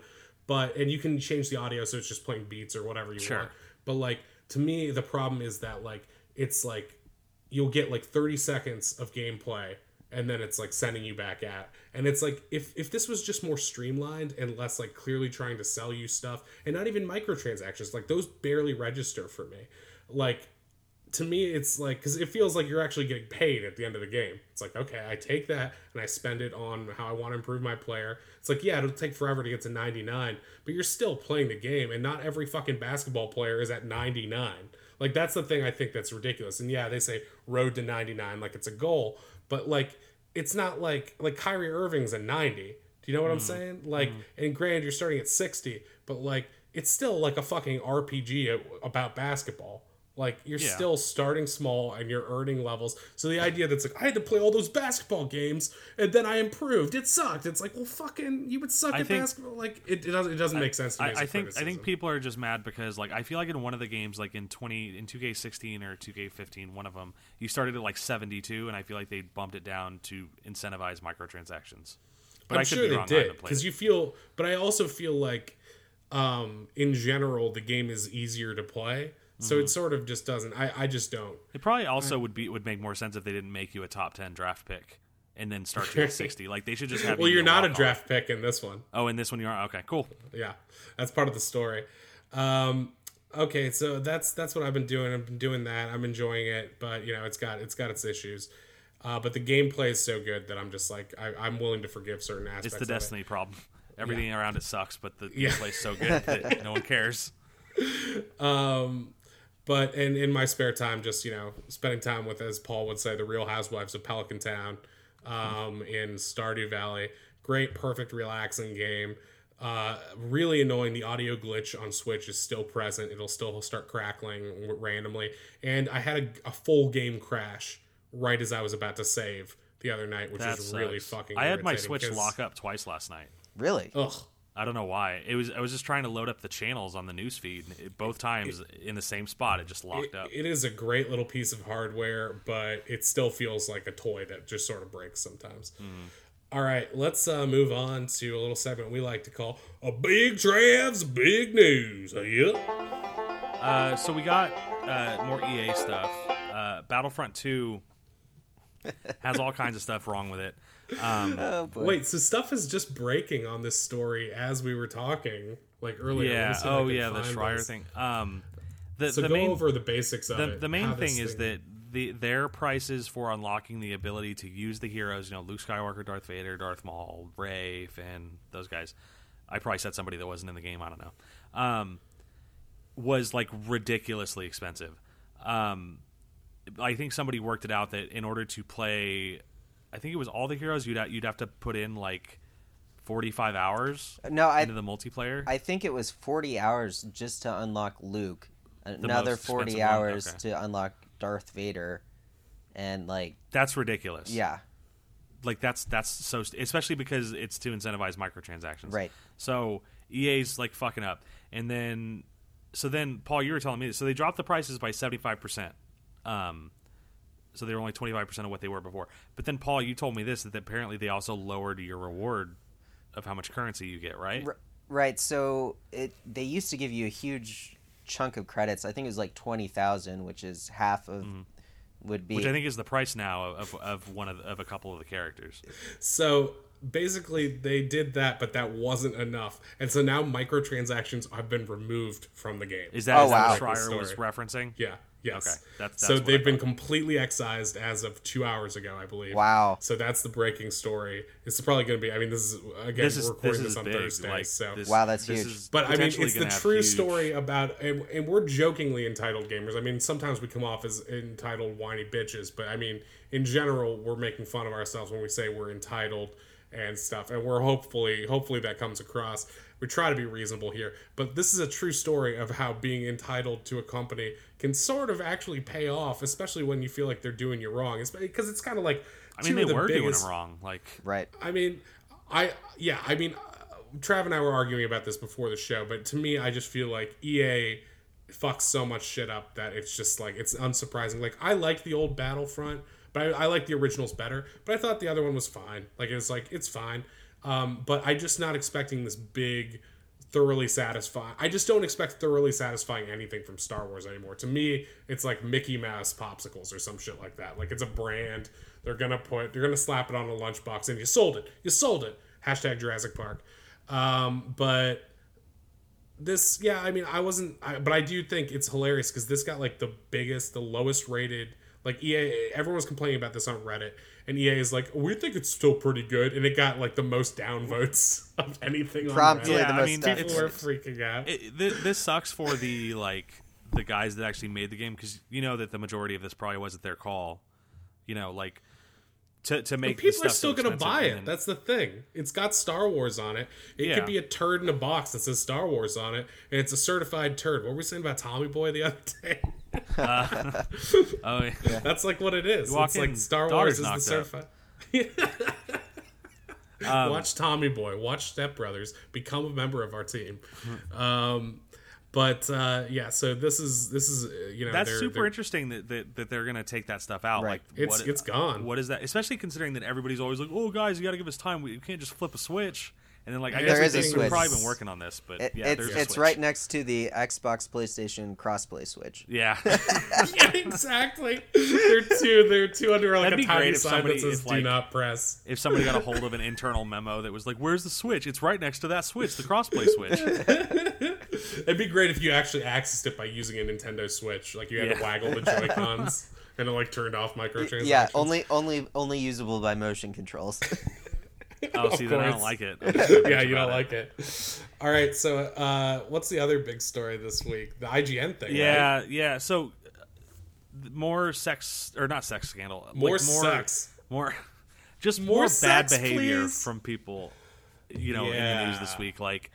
but and you can change the audio so it's just playing beats or whatever you Sure. want. But like to me, the problem is that like it's like you'll get like 30 seconds of gameplay and then it's like sending you back at. And it's like if if this was just more streamlined and less like clearly trying to sell you stuff and not even microtransactions like those barely register for me. Like to me it's like because it feels like you're actually getting paid at the end of the game. It's like okay i take that and i spend it on how i want to improve my player. It's like yeah it'll take forever to get to 99 but you're still playing the game and not every fucking basketball player is at 99 like that's the thing i think that's ridiculous. And yeah they say road to 99 like it's a goal but like it's not like like Kyrie Irving's a 90 do you know what i'm mm. saying? Like mm. and granted you're starting at 60 but like it's still like a fucking rpg about basketball Like you're Yeah. still starting small and you're earning levels. So the idea that's like I had to play all those basketball games and then I improved. It sucked. It's like well, fucking, you would suck I at think- basketball. Like it, it doesn't. It doesn't make sense to me. I, I think I think people are just mad because like I feel like in one of the games like in twenty in two K sixteen or two K fifteen one of them you started at like seventy two and I feel like they bumped it down to incentivize microtransactions. But I'm I sure be they wrong. Did because you feel, but I also feel like, um, in general, the game is easier to play. So Mm-hmm. it sort of just doesn't. I, I just don't. It probably also would be would make more sense if they didn't make you a top ten draft pick and then start you at sixty. Like they should just have. Well, you you're not a draft pick in this one. Oh, in this one you are okay. Cool. Yeah, that's part of the story. Um, okay, so that's that's what I've been doing. I've been doing that. I'm enjoying it, but you know, it's got it's got its issues. Uh, but the gameplay is so good that I'm just like I, I'm willing to forgive certain aspects. It's the of it. destiny problem. Everything around it sucks, but the Yeah. gameplay's so good that no one cares. Um, but in in my spare time, just you know, spending time with, as Paul would say, the Real Housewives of Pelican Town, um, in Stardew Valley. Great, perfect, relaxing game. Uh, really annoying. The audio glitch on Switch is still present. It'll still start crackling randomly. And I had a, a full game crash right as I was about to save the other night, which That is really fucking. I had my Switch lock up twice last night. Really? Ugh. I don't know why. It was I was just trying to load up the channels on the news feed. It, both times in the same spot, it just locked It- up. it is a great little piece of hardware, but it still feels like a toy that just sort of breaks sometimes. Mm-hmm. All right, let's uh, move on to a little segment we like to call a Big Trav's Big News. Uh, yep. Uh, so we got uh, more EA stuff. Uh, Battlefront Two has all kinds of stuff wrong with it. Um, Oh. Wait, so stuff is just breaking on this story as we were talking, like earlier. Yeah. me see if I Oh yeah, the find Schreier this. thing. Um, the So the go main over the basics of the, it. the main how thing this is that the their prices for unlocking the ability to use the heroes, you know, Luke Skywalker, Darth Vader, Darth Maul, Rey, Finn, those guys. I probably said somebody that wasn't in the game. I don't know. Um, was like ridiculously expensive. Um, I think somebody worked it out that in order to play, I think it was all the heroes, you'd ha- you'd have to put in like forty five hours No, I into the multiplayer. I think it was 40 hours just to unlock Luke. Another 40 hours Okay. to unlock Darth Vader. And like, That's ridiculous. yeah, like that's that's so st- especially because it's to incentivize microtransactions Right. so ea's like fucking up and then so then paul you were telling me so they dropped the prices by 75% um so they were only 25% of what they were before but then paul you told me this that apparently they also lowered your reward of how much currency you get right R- right. So it they used to give you a huge chunk of credits. I think it was like 20,000, which is half of would be Mm-hmm. which i think is the price now of, of one of, of a couple of the characters So basically, they did that, but that wasn't enough, and so now microtransactions have been removed from the game. is that, Oh, is that wow. what Schreier was referencing Yeah. Yes. Okay, that's- so that's what I they've been completely excised as of two hours ago, I believe. Wow. So that's the breaking story. It's probably going to be. I mean, this is again this is we're recording this this, on big Thursday, like so. this, Wow, that's this huge. is but I mean, it's the true huge- story about, and, and we're jokingly entitled gamers. I mean, sometimes we come off as entitled whiny bitches, but I mean, in general, we're making fun of ourselves when we say we're entitled and stuff, and we're hopefully, hopefully that comes across. We try to be reasonable here, but this is a true story of how being entitled to a company can sort of actually pay off, especially when you feel like they're doing you wrong. It's because it's kind of like I mean, they the were doing biggest- them wrong. Like, right. I mean, I yeah, I mean, uh, Trav and I were arguing about this before the show, but to me, I just feel like EA fucks so much shit up that it's just like it's unsurprising. Like I like the old Battlefront, but I, I like the originals better. But I thought the other one was fine. Like it's like it's fine, um, but I'm just not expecting this big. Thoroughly satisfying. I just don't expect thoroughly satisfying anything from Star Wars anymore. To me, it's like Mickey Mouse popsicles or some shit like that. Like it's a brand. They're gonna put. They're gonna slap it on a lunchbox, and you sold it. You sold it. Hashtag Jurassic Park. Um, but this, yeah, I mean, I wasn't, I, but I do think it's hilarious because this got like the biggest, the lowest rated. Like EA, everyone was complaining about this on Reddit, and EA is like, we think it's still pretty good, and it got like the most downvotes of anything on Promptly Reddit. Yeah, the I most mean, stuff. People were freaking out. it, this sucks for the like the guys that actually made the game because you know that the majority of this probably wasn't their call. You know, like to to make this People are stuff still so going to buy it. then- That's the thing. It's got Star Wars on it. It Yeah. could be a turd in a box that says Star Wars on it, and it's a certified turd. What were we saying about Tommy Boy the other day? Oh, yeah. That's like what it is. walk It's like Star Wars is the knocked up. certified. watch Tommy Boy, watch Step Brothers, become a member of our team. Um, but uh, yeah, so this is this is uh, you know That's they're- super they're- interesting that, that, that they're going to take that stuff out. Right. Like, It's what- it's gone. What is that? Especially considering that everybody's always like, "Oh, guys, you got to give us time. We can't just flip a switch." And then, like, I There guess is a they've switch. probably been working on this, but It, yeah, it's there's it's switch. right next to the Xbox PlayStation crossplay switch. Yeah, yeah, exactly. They're two. They're two under like That'd a be tiny great sign somebody- that says if, "Do like- not press." if somebody got a hold of an internal memo that was like, "Where's the switch? It's right next to that switch, the crossplay switch." It'd be great if you actually accessed it by using a Nintendo Switch. Like you had to Yeah. waggle the Joy Cons and it like turned off microtransactions. Yeah, only only only usable by motion controls. See, then I don't like it. yeah, you don't like it. All right, so uh, what's the other big story this week? The IGN thing. right? Yeah, yeah. So uh, more sex or not sex scandal. like, More sex. More, just More more, bad sex, behavior please. from people. You know, in the news this week. Like,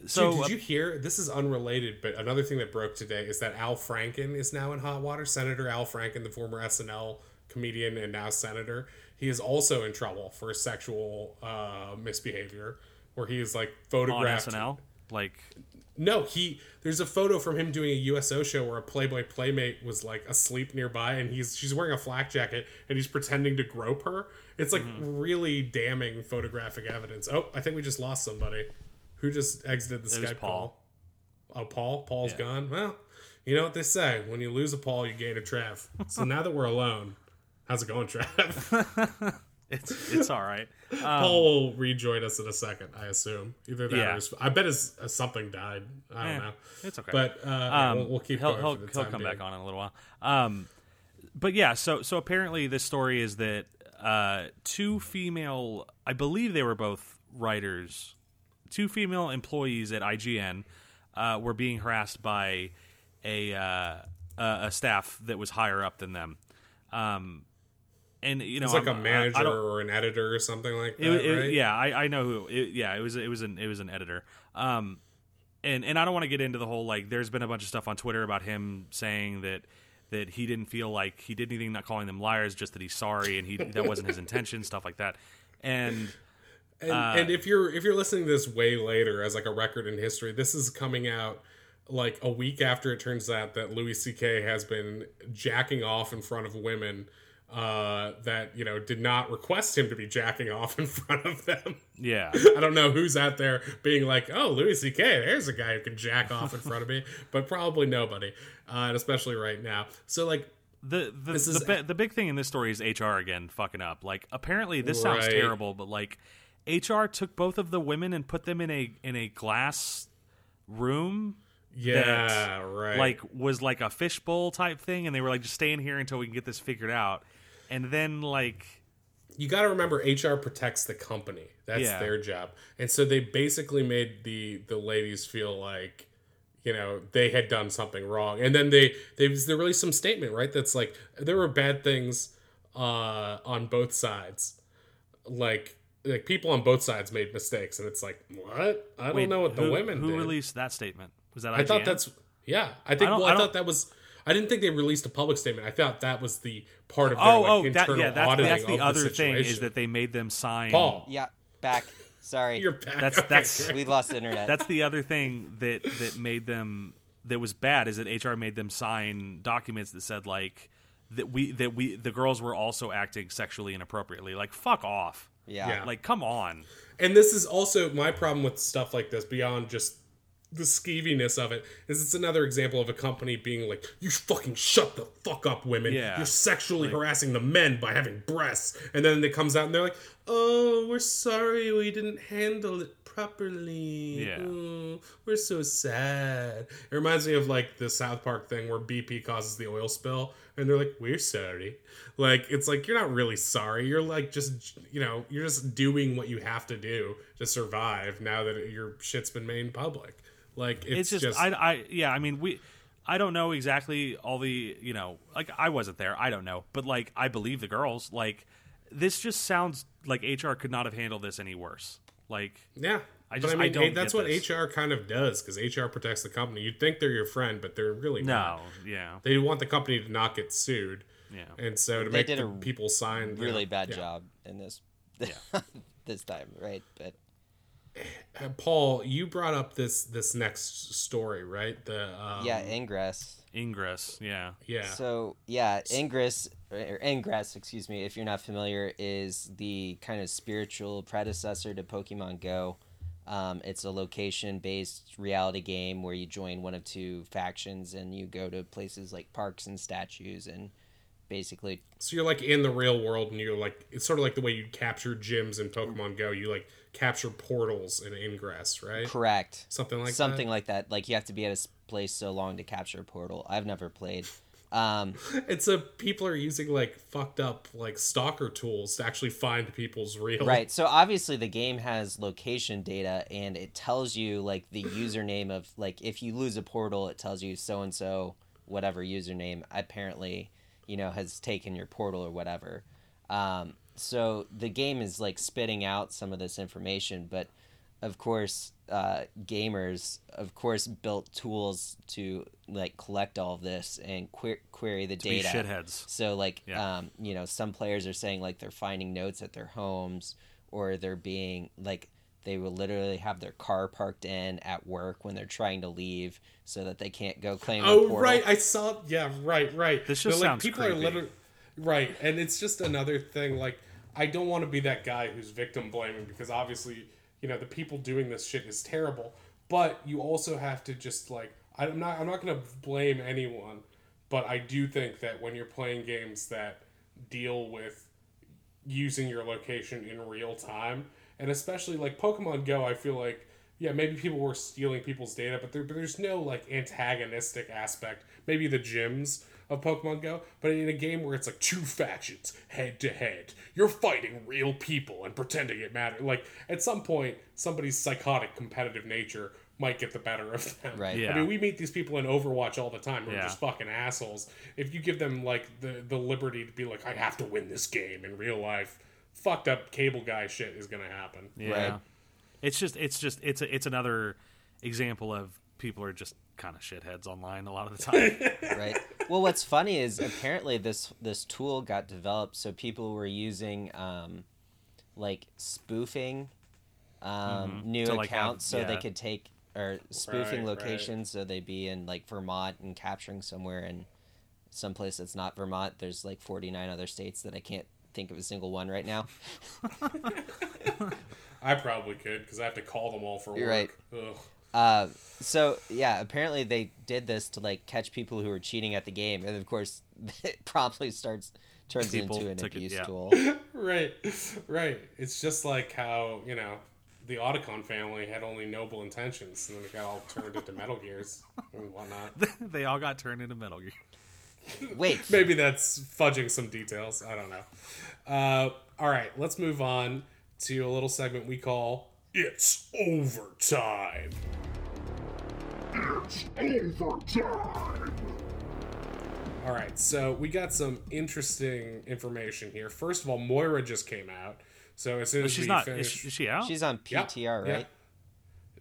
Dude, so did uh, you hear? This is unrelated, but another thing that broke today is that Al Franken is now in hot water. Senator Al Franken, the former SNL comedian and now senator, he is also in trouble for sexual uh, misbehavior, where he is like photographed on. SNL, like, No, he. There's a photo from him doing a USO show where a Playboy playmate was like asleep nearby, and he's she's wearing a flak jacket, and he's pretending to grope her. It's like Mm-hmm. really damning photographic evidence. Oh, I think we just lost somebody. Who just exited the It Skype Paul. call? Oh, Paul. Paul's Yeah. gone. Well, you know what they say: when you lose a Paul, you gain a Trav. So now that we're alone, how's it going, Trav? it's it's all right. Paul will rejoin us in a second, I assume. Either that Yeah. or his, I bet his uh, something died. I don't Eh, know. It's okay. But uh, Um, we'll, we'll keep he'll, going. he'll, he'll come being. back on in a little while. Um, but yeah, so so apparently this story is that uh, two female, I believe they were both writers, two female employees at IGN uh, were being harassed by a uh, a a staff that was higher up than them. Um, and you know, It's like I'm- a manager or an editor or something like that, it, it- right? Yeah, I, I know who. It, yeah, it was it was an it was an editor. Um, and and I don't want to get into the whole like. There's been a bunch of stuff on Twitter about him saying that that he didn't feel like he did anything, not calling them liars, just that he's sorry and he that wasn't his intention, stuff like that. And And, Uh, and if you're if you're listening to this way later as like a record in history, this is coming out like a week after it turns out that Louis C.K. has been jacking off in front of women uh, that you know did not request him to be jacking off in front of them. yeah, I don't know who's out there being like, "Oh, Louis C.K. There's a guy who can jack off in front of me," but probably nobody, uh, and especially right now. So like, the the This the, is- bi- the big thing in this story is HR again fucking up. Like apparently this sounds terrible, but like HR took both of the women and put them in a in a glass room yeah, right, like was like a fishbowl type thing and they were like just stay in here until we can get this figured out and then like you got to remember HR protects the company. That's Yeah. their job. And so they basically made the the ladies feel like you know they had done something wrong. And then they they they released some statement, right? That's like there were bad things uh on both sides. Like like people on both sides made mistakes and it's like, "What? I don't wait, know what the women who did." released that statement was that I thought that's yeah. I think I well, I I, thought that was. I didn't think they released a public statement. I thought that was the part of their oh like, oh that, internal yeah that's, auditing that's the other the thing is that they made them sign Paul, yeah, back. Sorry, you're back. That's- Okay, that's- great. we lost internet. that's the other thing that that made them that was bad is that HR made them sign documents that said like that we that we the girls were also acting sexually inappropriately like fuck off yeah. Yeah. like come on And this is also my problem with stuff like this beyond just the skeeviness of it. Is it's another example of a company being like you fucking shut the fuck up women. Yeah. you're sexually harassing the men by having breasts. And then it comes out and they're like oh we're sorry we didn't handle it properly. Yeah. Oh, we're so sad. It reminds me of like the south park thing where bp causes the oil spill and they're like we're sorry. Like it's like you're not really sorry. You're like just you know you're just doing what you have to do to survive now that your shit's been made public like it's, it's just, I, I yeah i mean we i don't know exactly all the you know like i wasn't there i don't know but like i believe the girls like this just sounds like hr could not have handled this any worse like yeah I But just I mean, don't. that's what this. HR kind of does because HR protects the company. You'd think they're your friend, but they're really not. No, yeah, They want the company to not get sued, yeah. and so to They make did the a people sign you really know, bad yeah. job in this this time, right? But Paul, you brought up this this next story, right? The um, yeah, Ingress. Ingress, yeah. yeah. So yeah, Ingress or Ingress, excuse me, if you're not familiar, is the kind of spiritual predecessor to Pokemon Go. Um, it's a location-based reality game where you join one of two factions and you go to places like parks and statues and basically So you're like in the real world, and you're like it's sort of like the way you capture gyms in Pokemon Go. You like capture portals in Ingress, right? correct Something like something like that. Like you have to be at a place so long to capture a portal. I've never played. Um, that. It's a people are using like fucked up like stalker tools to actually find people's real. Right. So obviously the game has location data and it tells you like the username of like if you lose a portal it tells you so and so whatever username apparently, you know, has taken your portal or whatever. Um so the game is like spitting out some of this information, but of course uh, gamers of course built tools to like collect all of this and que- query the Be data shitheads. so like Yeah. um, you know, some players are saying like they're finding notes at their homes or they're being like they will literally have their car parked in at work when they're trying to leave so that they can't go claim Oh portal. right, I saw. Yeah, right, right. This just They're, sounds people creepy. are literally right, and it's just another thing. Like, I don't want to be that guy who's victim blaming because obviously, you know, the people doing this shit is terrible. But you also have to just like, I'm not, I'm not gonna blame anyone, but I do think that when you're playing games that deal with using your location in real time, and especially like Pokemon Go, I feel like yeah, maybe people were stealing people's data, but, there, but there's no like antagonistic aspect. Maybe the gyms of Pokemon Go, but in a game where it's like two factions head to head, you're fighting real people and pretending it matters. Like at some point, somebody's psychotic competitive nature might get the better of them. Right. Yeah. I mean, we meet these people in Overwatch all the time who are just fucking assholes. If you give them like the the liberty to be like, I have to win this game in real life, fucked up cable guy shit is gonna happen. Yeah. Right. It's just it's just it's a, it's another example of people are just kind of shitheads online a lot of the time. right? Well, what's funny is apparently this this tool got developed so people were using um, like spoofing um, new To, like, have- accounts so they could take or spoofing Right, right. locations so they'd be in like Vermont and capturing somewhere in someplace that's not Vermont. There's like 49 other states that I can't think of a single one right now. I probably could because I have to call them all for work. You're right. Ugh. Uh, so yeah, apparently they did this to like catch people who were cheating at the game, and of course, it promptly starts turns People into an took it- abuse yeah. tool. Right, right. It's just like how you know the Otacon family had only noble intentions, and then it got all turned into Metal Gears and whatnot. they all got turned into Metal Gear. Wait, Maybe that's fudging some details. I don't know. Uh, all right, let's move on to a little segment we call "It's Overtime." It's overtime! All right, so we got some interesting information here. First of all, Moira just came out, so as soon oh, as She's we not. Is she, is she out? she's on PTR, yeah. right?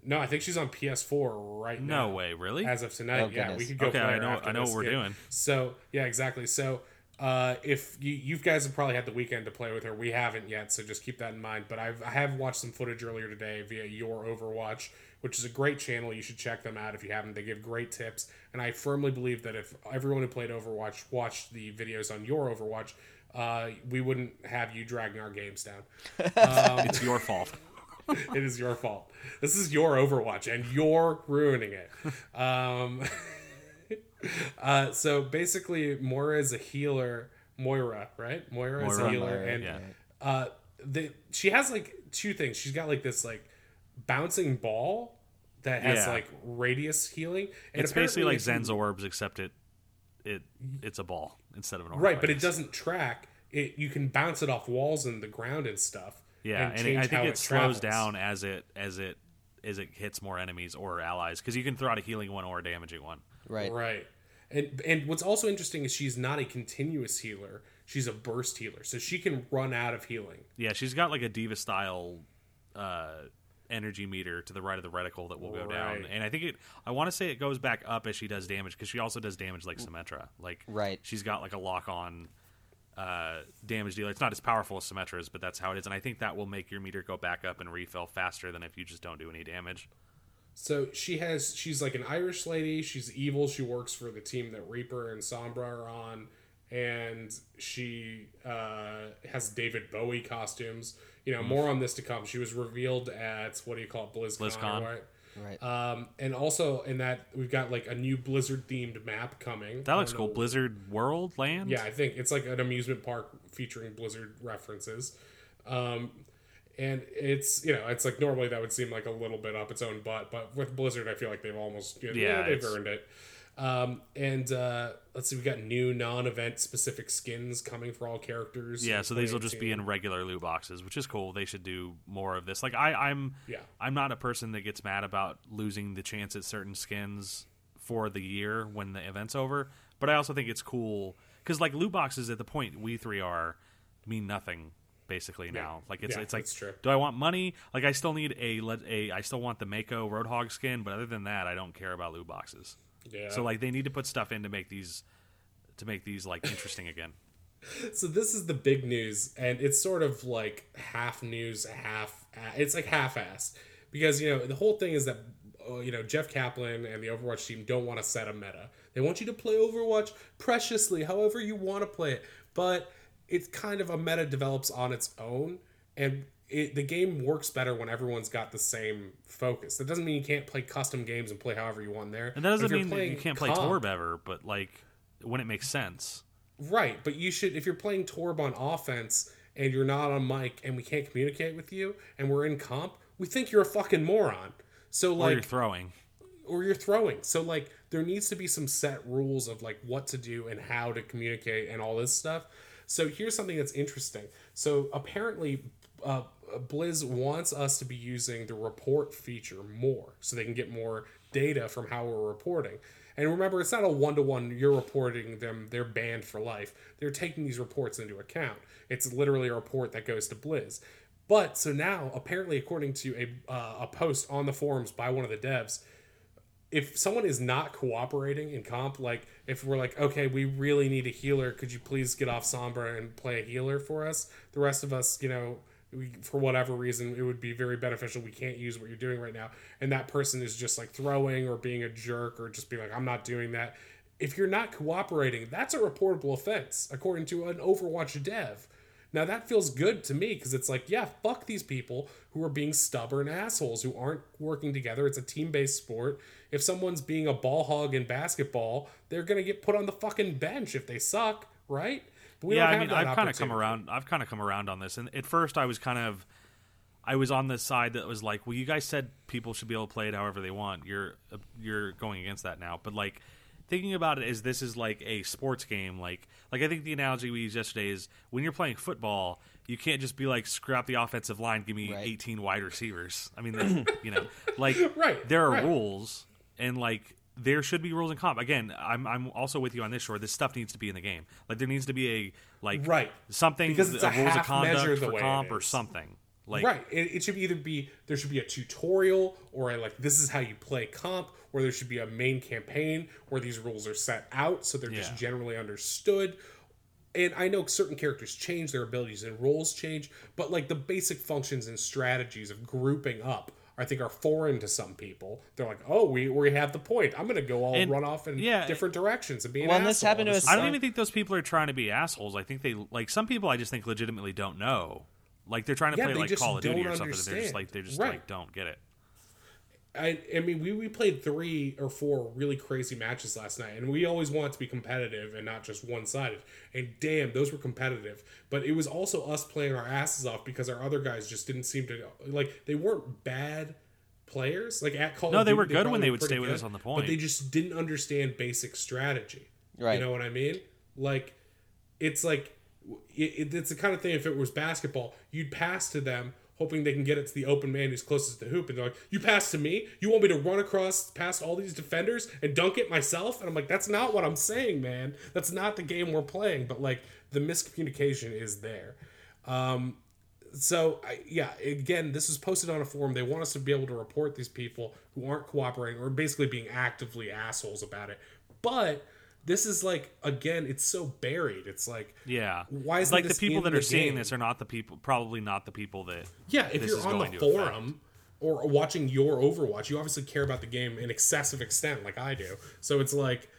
No, I think she's on PS4 right now. no way, really? As of tonight, Oh, yeah, we could go. Okay, play I know- I know what we're game. doing. So yeah, exactly. So uh, if you you guys have probably had the weekend to play with her, we haven't yet. So just keep that in mind. But I've I have watched some footage earlier today via Your Overwatch, which is a great channel. You should check them out if you haven't. They give great tips, and I firmly believe that if everyone who played Overwatch watched the videos on Your Overwatch. Uh, we wouldn't have you dragging our games down. it's your fault. it is your fault. This is your Overwatch, and you're ruining it. Um, uh, so basically, Moira is a healer. Moira, right? Moira, is a healer, Moira, and yeah. uh, the she has like two things. She's got like this like bouncing ball that has Yeah. like radius healing. And It's basically like if Zen's orbs, except it it it's a ball instead of an orb. right? But it doesn't track. It you can bounce it off walls and the ground and stuff. Yeah, and, it, change I think how it, slows travels. down as it as it as it hits more enemies or allies because you can throw out a healing one or a damaging one. Right. Right. And and what's also interesting is she's not a continuous healer. She's a burst healer. So she can run out of healing. Yeah, she's got like a D.Va style uh, energy meter to the right of the reticle that will go down. And I think it. I want to say it goes back up as she does damage because she also does damage like Symmetra. Like Right. she's got like a lock on uh, damage dealer. It's not as powerful as Symmetra's, but that's how it is. And I think that will make your meter go back up and refill faster than if you just don't do any damage. So she has she's like an Irish lady. She's evil. She works for the team that Reaper and Sombra are on, and she uh, has David Bowie costumes. You know, more on this to come. She was revealed at what do you call it, BlizzCon, BlizzCon. right? Right. Um, and also in that we've got like a new Blizzard themed map coming. That looks cool. know- Blizzard World Land. Yeah, I think it's like an amusement park featuring Blizzard references. Um, and it's you know it's like normally that would seem like a little bit up its own butt, but with Blizzard, I feel like they've almost you know, Yeah, they've earned it. Um, and uh, let's see, we got new non-event specific skins coming for all characters. Yeah, so these will just be in regular loot boxes, which is cool. They should do more of this. Like I, I'm, Yeah. I'm not a person that gets mad about losing the chance at certain skins for the year when the event's over. But I also think it's cool because like loot boxes at the point we three are mean nothing basically now. Like it's Yeah, it's like, true. do I want money? Like I still need a a I still want the Mako Roadhog skin, but other than that, I don't care about loot boxes. Yeah. So like they need to put stuff in to make these to make these like interesting again. So this is the big news, and it's sort of like half news, half it's like half-assed because you know the whole thing is that uh, you know Jeff Kaplan and the Overwatch team don't want to set a meta. They want you to play Overwatch preciously, however you want to play it, but it's kind of a meta develops on its own, and it, the game works better when everyone's got the same focus. That doesn't mean you can't play custom games and play however you want there. And that doesn't mean that you can't play comp- Torb ever, but like when it makes sense. Right, but you should if you're playing Torb on offense and you're not on mic and we can't communicate with you and we're in comp, we think you're a fucking moron. So Or like you're throwing. or you're throwing. So like there needs to be some set rules of like what to do and how to communicate and all this stuff. So here's something that's interesting. So apparently uh, Blizz wants us to be using the report feature more so they can get more data from how we're reporting. And remember, it's not a one to one, you're reporting them, they're banned for life. They're taking these reports into account. It's literally a report that goes to Blizz. But so now, apparently, according to a, uh, a post on the forums by one of the devs, if someone is not cooperating in comp, like if we're like, okay, we really need a healer, could you please get off Sombra and play a healer for us? The rest of us, you know, we, for whatever reason, it would be very beneficial. We can't use what you're doing right now. And that person is just like throwing or being a jerk or just being like, I'm not doing that. If you're not cooperating, that's a reportable offense, according to an Overwatch dev. Now that feels good to me because it's like, yeah, fuck these people who are being stubborn assholes who aren't working together. It's a team based sport. If someone's being a ball hog in basketball, they're gonna get put on the fucking bench if they suck, right? But we yeah, don't I have mean, I've kind of come around. I've kind of come around on this, and at first I was kind of, I was on the side that was like, well, you guys said people should be able to play it however they want. You're you're going against that now, but like thinking about it, is this is like a sports game. Like like I think the analogy we used yesterday is when you're playing football, you can't just be like scrap the offensive line, give me Right. 18 wide receivers. I mean, you know, like Right, there are right. rules and like there should be rules in comp. Again, I'm I'm also with you on this shore. This stuff needs to be in the game. Like there needs to be a like Right. something Because it's a rules of conduct measure the for comp or something. Like right. It, it should either be there should be a tutorial or a, like this is how you play comp, or there should be a main campaign where these rules are set out so they're just generally understood. And I know certain characters change, their abilities and roles change, but like the basic functions and strategies of grouping up, I think are foreign to some people. They're like, oh, we we have the point. I'm gonna go all And- run off in yeah, different directions and be an Well, and this happened to This us- I don't even think those people are trying to be assholes. I think they like some people. I just think legitimately don't know. Like they're trying to Yeah, play like Call of Duty or something. and They're just like they just Right. like don't get it. I, I mean, we, we played three or four really crazy matches last night, and we always want to be competitive and not just one sided. And damn, those were competitive. But it was also us playing our asses off because our other guys just didn't seem to like they weren't bad players. Like at Call No, they Duty, were good when they would stay with good, us on the point, but they just didn't understand basic strategy. Right. You know what I mean? Like, it's like it, it's the kind of thing. If it was basketball, you'd pass to them, hoping they can get it to the open man who's closest to the hoop, and they're like, "You pass to me? You want me to run across past all these defenders and dunk it myself?" And I'm like, "That's not what I'm saying, man. That's not the game we're playing." But like, the miscommunication is there. Um, so I, yeah, again, this is posted on a forum. They want us to be able to report these people who aren't cooperating or basically being actively assholes about it. But this is like again, it's so buried. It's like Yeah. Why isn't like the people that are seeing game? this are not the people probably not the people that yeah, if this you're is on the going to forum or watching your Overwatch, you obviously care about the game in excessive extent, like I do. So it's like.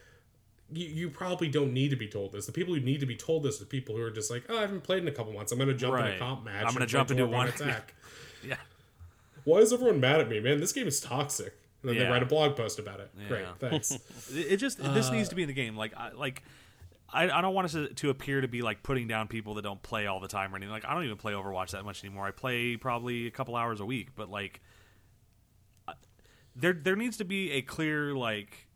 You, you probably don't need to be told this. The people who need to be told this are the people who are just like, oh, I haven't played in a couple months. I'm going to jump in a comp match. I'm gonna jump into one- attack. Yeah. Why is everyone mad at me, man? This game is toxic. And then they write a blog post about it. Great, thanks. It just this needs to be in the game. Like I like I, I don't want us to, to appear to be like putting down people that don't play all the time or anything. Like I don't even play Overwatch that much anymore. I play probably a couple hours a week, but like I- there there needs to be a clear like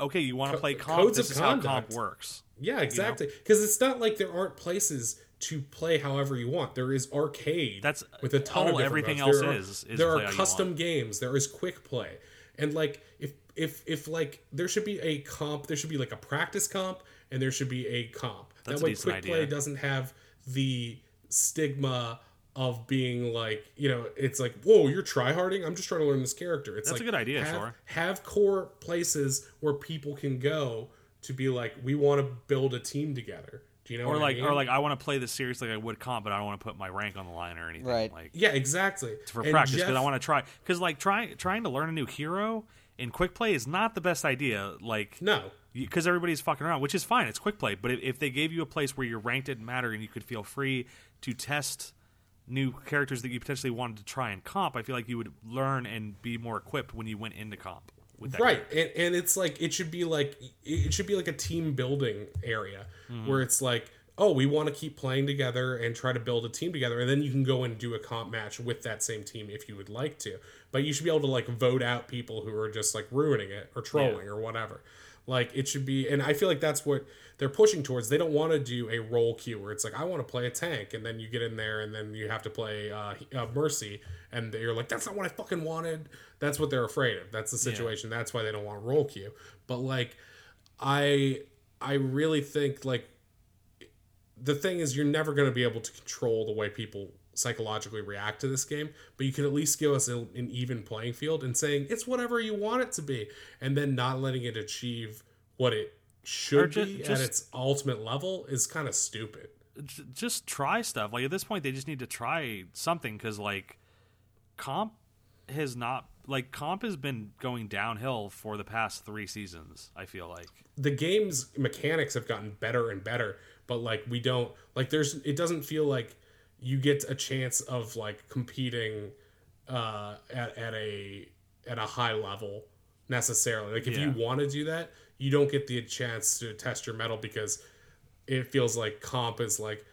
okay, you want to Co- play comp. codes This of is how comp conduct. works. Yeah, exactly. Because it's not like there aren't places to play however you want. There is arcade. That's with a ton all of everything modes. else There are, is- is there are custom games. There is quick play, and like if if if like there should be a comp. There should be like a practice comp, and there should be a comp. That's that way, quick play doesn't have the stigma of being like you know it's like whoa you're tryharding i'm just trying to learn this character it's That's a good idea, have, sure. have core places where people can go to be like we want to build a team together do you know Or what like I mean? or like I want to play this serious like I would comp, but I don't want to put my rank on the line or anything. Right. Like yeah exactly for And practice because Jeff- I want to try. Because like trying trying to learn a new hero in quick play is not the best idea. Like no because everybody's fucking around, which is fine. It's quick play, but if, if they gave you a place where your rank didn't matter and you could feel free to test new characters that you potentially wanted to try in comp, I feel like you would learn and be more equipped when you went into comp. With right and, and it's like it should be like it should be like a team building area Mm-hmm. where it's like oh we want to keep playing together and try to build a team together and then you can go and do a comp match with that same team if you would like to. But you should be able to like vote out people who are just like ruining it or trolling or whatever. Like it should be and i feel like that's what they're pushing towards they don't want to do a role queue where it's like i want to play a tank and then you get in there and then you have to play uh, uh, mercy and you're like that's not what i fucking wanted. That's what they're afraid of. That's the situation. That's why they don't want role queue. But like i i really think like the thing is you're never going to be able to control the way people psychologically react to this game but you can at least give us an even playing field and saying it's whatever you want it to be and then not letting it achieve what it should ju- be at its ultimate level is kind of stupid just try stuff. Like at this point, they just need to try something because like comp has not like comp has been going downhill for the past three seasons. I feel like the game's mechanics have gotten better and better but like we don't like there's it doesn't feel like you get a chance of like competing uh at, at a at a high level necessarily like if you want to do that you don't get the chance to test your mettle because it feels like comp is like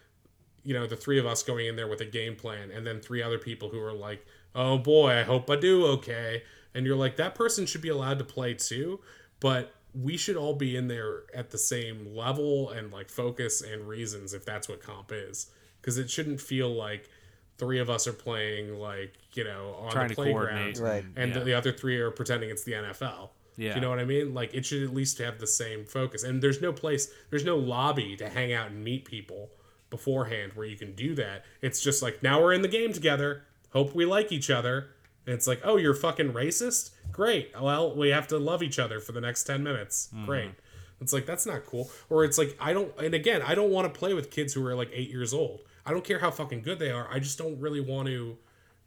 you know the three of us going in there with a game plan and then three other people who are like oh boy i hope i do okay and you're like that person should be allowed to play too but we should all be in there at the same level and like focus and reasons if that's what comp is because it shouldn't feel like three of us are playing like you know on trying the playground Right. and yeah. the, the other three are pretending it's the NFL. Do you know what I mean? Like it should at least have the same focus. And there's no place, there's no lobby to hang out and meet people beforehand where you can do that. It's just like now we're in the game together. Hope we like each other. And it's like, oh, you're fucking racist. Great. Well, we have to love each other for the next ten minutes. Mm-hmm. Great. It's like that's not cool. Or it's like I don't. And again, I don't want to play with kids who are like eight years old. I don't care how fucking good they are. I just don't really want to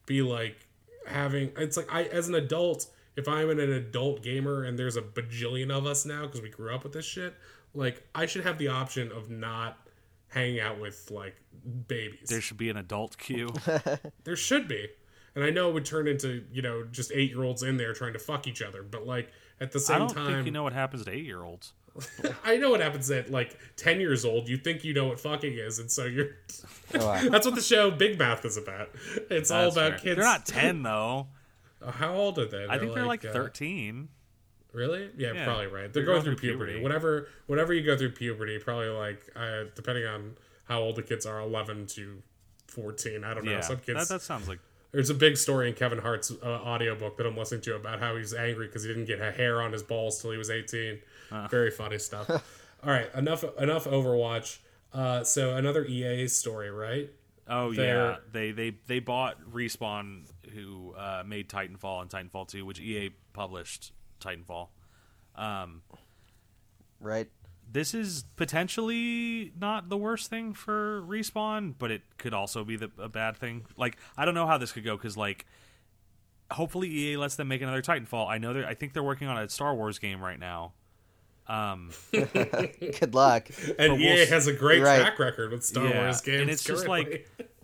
be like having it's like I as an adult if I'm an adult gamer and there's a bajillion of us now because we grew up with this shit like I should have the option of not hanging out with like babies there should be an adult queue. there should be and I know it would turn into you know just eight year olds in there trying to fuck each other but like at the I same don't time think you know what happens to eight year olds. I know what happens at like 10 years old you think you know what fucking is and so you're Oh, wow. that's what the show Big Mouth is about it's all about kids They're not ten though. Uh, how old are they I think they're like uh, thirteen. Really? Yeah, Yeah. probably right. They're, They're going, going through puberty. puberty. Whenever, whenever you go through puberty, probably like uh, depending on how old the kids are, eleven to fourteen. I don't know. Yeah, Some kids. that, that sounds like There's a big story in Kevin Hart's uh, audiobook that I'm listening to about how he's angry because he didn't get a hair on his balls till he was 18. Very funny stuff. All right, enough enough Overwatch. Uh, so another EA story, right? Oh They're- yeah, they they they bought Respawn, who uh, made Titanfall and Titanfall 2, which EA published Titanfall. Um, right? this is potentially not the worst thing for Respawn, but it could also be the, a bad thing. Like I don't know how this could go because like hopefully EA lets them make another Titanfall. I know they I think they're working on a Star Wars game right now. Um, Good luck. And But we'll EA has a great Right. track record with Star Yeah, Wars games. and it's just currently.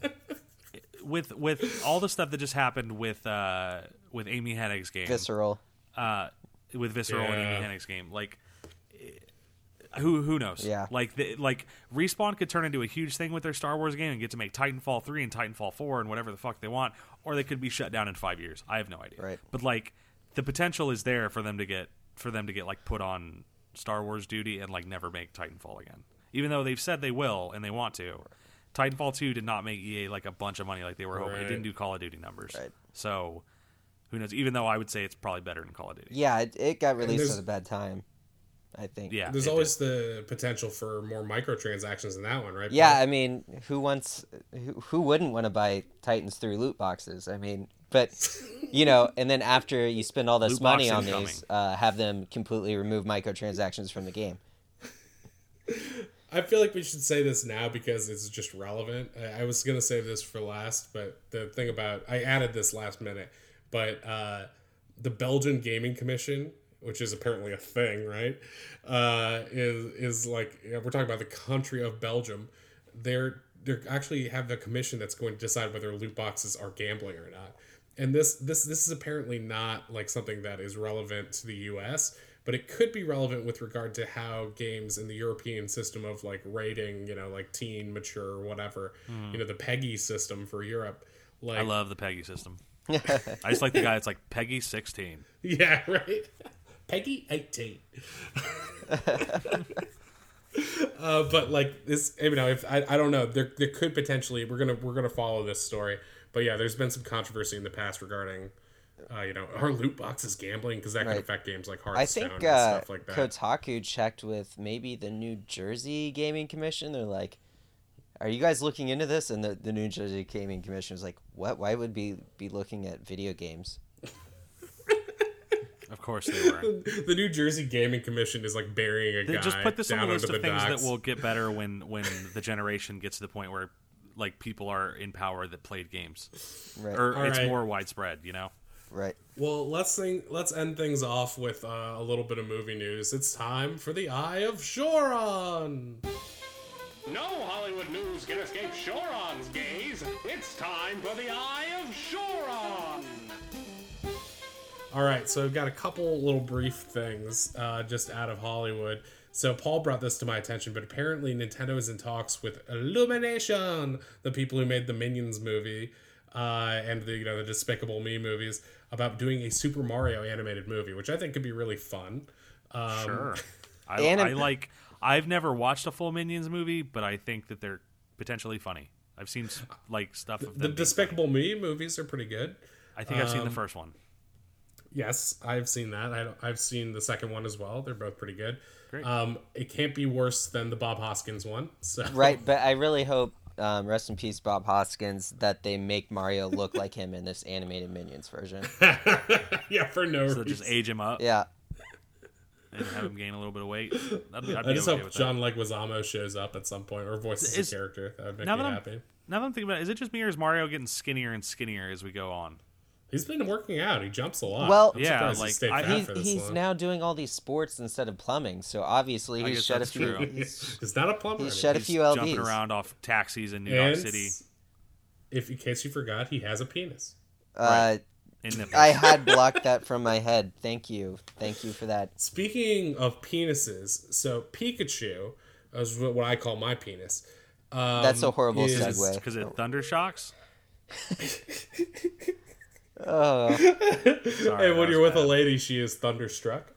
with with all the stuff that just happened with uh with Amy Hennig's game, Visceral. uh, with Visceral and Amy Hennig's game. Like, eh, who who knows? Yeah. Like the, like Respawn could turn into a huge thing with their Star Wars game and get to make Titanfall three and Titanfall four and whatever the fuck they want, or they could be shut down in five years. I have no idea. Right. But like, the potential is there for them to get for them to get like put on Star Wars duty and like never make Titanfall again, even though they've said they will and they want to. Titanfall 2 did not make EA like a bunch of money like they were hoping. It didn't do Call of Duty numbers. Right. So, who knows? Even though I would say it's probably better than Call of Duty. Yeah, it, it got released there's- at a bad time. I think. Yeah. There's it always the potential for more microtransactions in that one, right? Yeah, Paul? I mean, who wants, who, who wouldn't want to buy Titans through loot boxes? I mean, but you know, and then after you spend all this Loot money on these, uh, have them completely remove microtransactions from the game. I feel like we should say this now because it's just relevant. I, I was gonna save this for last, but the thing about I added this last minute, but uh, the Belgian Gaming Commission, which is apparently a thing, right? Uh, is is like we're talking about the country of Belgium. They're they actually have a commission that's going to decide whether loot boxes are gambling or not. And this this this is apparently not like something that is relevant to the U.S but it could be relevant with regard to how games in the European system of like rating, you know, like teen, mature, whatever, you know, the PEGI system for Europe. Like, I love the PEGI system. I just like the guy that's like PEGI 16. yeah, right. PEGI eighteen. uh, but like this, you know, if I, I don't know, there there could potentially we're gonna we're gonna follow this story, but yeah, there's been some controversy in the past regarding. Uh, you know, are loot boxes gambling? Because that could affect games like I Hearthstone think and uh, stuff like that. Kotaku checked with maybe the New Jersey Gaming Commission. They're like, "Are you guys looking into this?" And the, the New Jersey Gaming Commission was like, "What? Why would we be looking at video games?" Of course they were. the New Jersey Gaming Commission is like burying a They guy. just put this on down the list of the things docks. that will get better when when the generation gets to the point where like people are in power that played games, Right. or All it's right. more widespread. You know. Right. Well, let's think. Let's end things off with uh, a little bit of movie news. It's time for the Eye of Shoron. No Hollywood news can escape Shoron's gaze. It's time for the Eye of Shoron. All right, so I've got a couple little brief things uh, just out of Hollywood. So Paul brought this to my attention, but apparently Nintendo is in talks with Illumination, the people who made the Minions movie uh, and the you know the Despicable Me movies, about doing a Super Mario animated movie, which I think could be really fun. Um, Sure. I, And- I like. I've never watched a full Minions movie, but I think that they're potentially funny. I've seen like stuff of. The being Despicable Me movies are pretty good. I think I've seen the um, first one. Yes, I've seen that. I, I've seen the second one as well. They're both pretty good. Great. Um, it can't be worse than the Bob Hoskins one. So Right, but I really hope, um, rest in peace, Bob Hoskins, that they make Mario look like him in this animated Minions version. yeah, for no So reason. just age him up Yeah, and have him gain a little bit of weight. That'd be, I'd I just okay hope with John Leguizamo shows up at some point or voices Is- a character. That would make Now me that I'm- happy. Now that I'm thinking about it, is it just me or is Mario getting skinnier and skinnier as we go on? He's been working out. He jumps a lot. Well- I'm Yeah, surprised he like, I- he's, he's now doing all these sports instead of plumbing, so obviously I he's guess shed a few. true. He's, He's not a plumber. he's anymore. shed a He's few jumping around off taxis in New York City. if in case you forgot, he has a penis. Uh, In. I had blocked that from my head. Thank you, thank you for that. Speaking of penises, so Pikachu is what what I call my penis. Um, That's a horrible is- segue. because it thunder shocks. Oh, Sorry, Hey, that when you're with a lady, she is thunderstruck.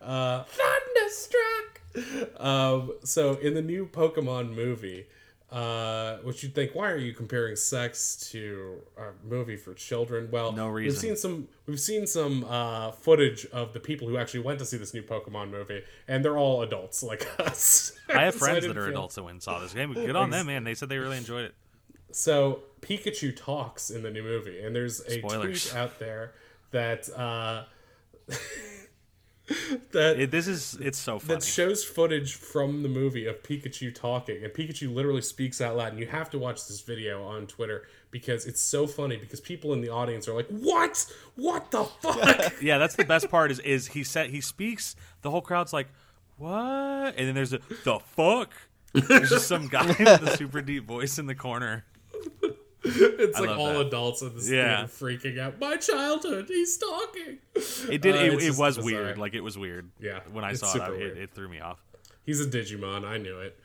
Uh, thunderstruck. Um, so in the new Pokemon movie, uh, which you'd think, why are you comparing sex to a movie for children? Well, No reason. We've seen some. We've seen some uh, footage of the people who actually went to see this new Pokemon movie, and they're all adults like us. I have friends didn't that are feel- adults that went and saw this game. Good on them, man. They said they really enjoyed it. So Pikachu talks in the new movie, and there's a Spoilers. tweet out there that uh, that It, this is it's so funny. that shows footage from the movie of Pikachu talking, and Pikachu literally speaks out loud. And you have to watch this video on Twitter because it's so funny. Because people in the audience are like, "What? What the fuck?" yeah, that's the best part. Is is he said he speaks, the whole crowd's like, "What?" And then there's a the fuck. There's just some guy with a super deep voice in the corner. it's like all that. adults in the Yeah. theater freaking out. My childhood, he's talking. It did. Uh, it it was bizarre. weird. Like it was weird. Yeah, When I saw it, I- it, it threw me off. He's a Digimon. I knew it.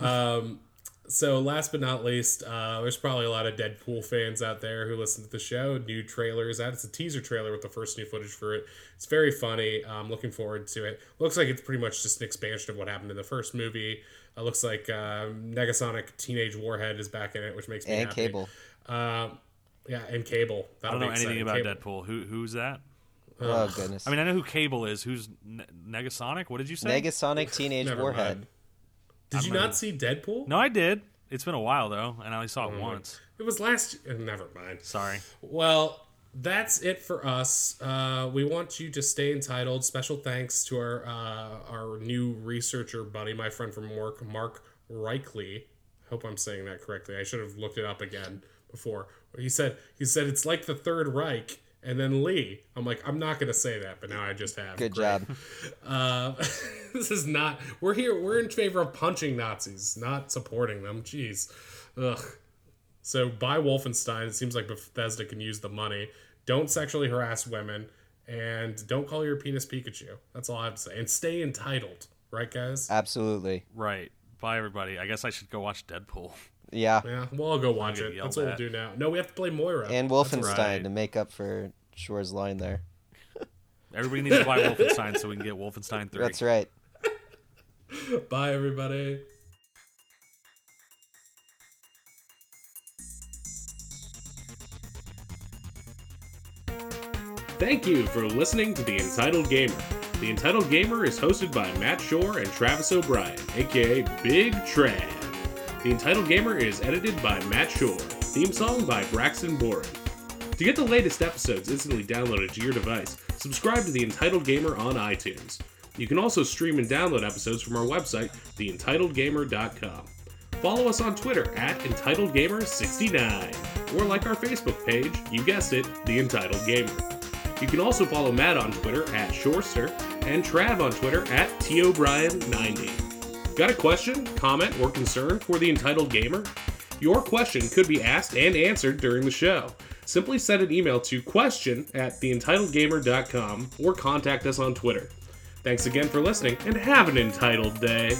Um, so last but not least, uh, there's probably a lot of Deadpool fans out there who listen to the show. New trailer is out. It's a teaser trailer with the first new footage for it. It's very funny. I'm looking forward to it. Looks like it's pretty much just an expansion of what happened in the first movie. It looks like uh, Negasonic Teenage Warhead is back in it, which makes me And happy. Cable. Um, yeah, and Cable. I don't know anything about Deadpool. Who who's that? Oh goodness. I mean, I know who Cable is. Who's ne- Negasonic? What did you say? Negasonic Teenage Warhead. mind. Did you not see Deadpool? no, I did. It's been a while though, and I only saw it once. It was last. uh, Never mind. Sorry. Well, that's it for us. Uh, we want you to stay entitled. Special thanks to our uh, our new researcher buddy, my friend from work, Mark Reichley. I Hope I'm saying that correctly. I should have looked it up again before. He said he said it's like the Third Reich and then Lee. I'm like I'm not gonna say that, but now I just have. Good Great. job. Uh, this is not. We're here. We're in favor of punching Nazis, not supporting them. Jeez. Ugh. So buy Wolfenstein. It seems like Bethesda can use the money. Don't sexually harass women, and don't call your penis Pikachu. That's all I have to say. And stay entitled, right, guys? Absolutely. Right. Bye, everybody. I guess I should go watch Deadpool. Yeah. Yeah, we'll all go watch it. yelled That's what at. we'll do now. No, we have to play Moira And Wolfenstein right. to make up for Shore's line there. Everybody needs to buy Wolfenstein so we can get Wolfenstein 3. That's right. Bye, everybody. Thank you for listening to The Entitled Gamer. The Entitled Gamer is hosted by Matt Shore and Travis O'Brien, aka Big Trav. The Entitled Gamer is edited by Matt Shore. Theme song by Braxton Boren. To get the latest episodes instantly downloaded to your device, subscribe to The Entitled Gamer on iTunes. You can also stream and download episodes from our website, theentitledgamer.com. Follow us on Twitter at EntitledGamer69, or like our Facebook page, you guessed it, The Entitled Gamer. You can also follow Matt on Twitter at Shorester and Trav on Twitter at TOBrien90. Got a question, comment, or concern for The Entitled Gamer? Your question could be asked and answered during the show. Simply send an email to question at theentitledgamer.com or contact us on Twitter. Thanks again for listening and have an entitled day.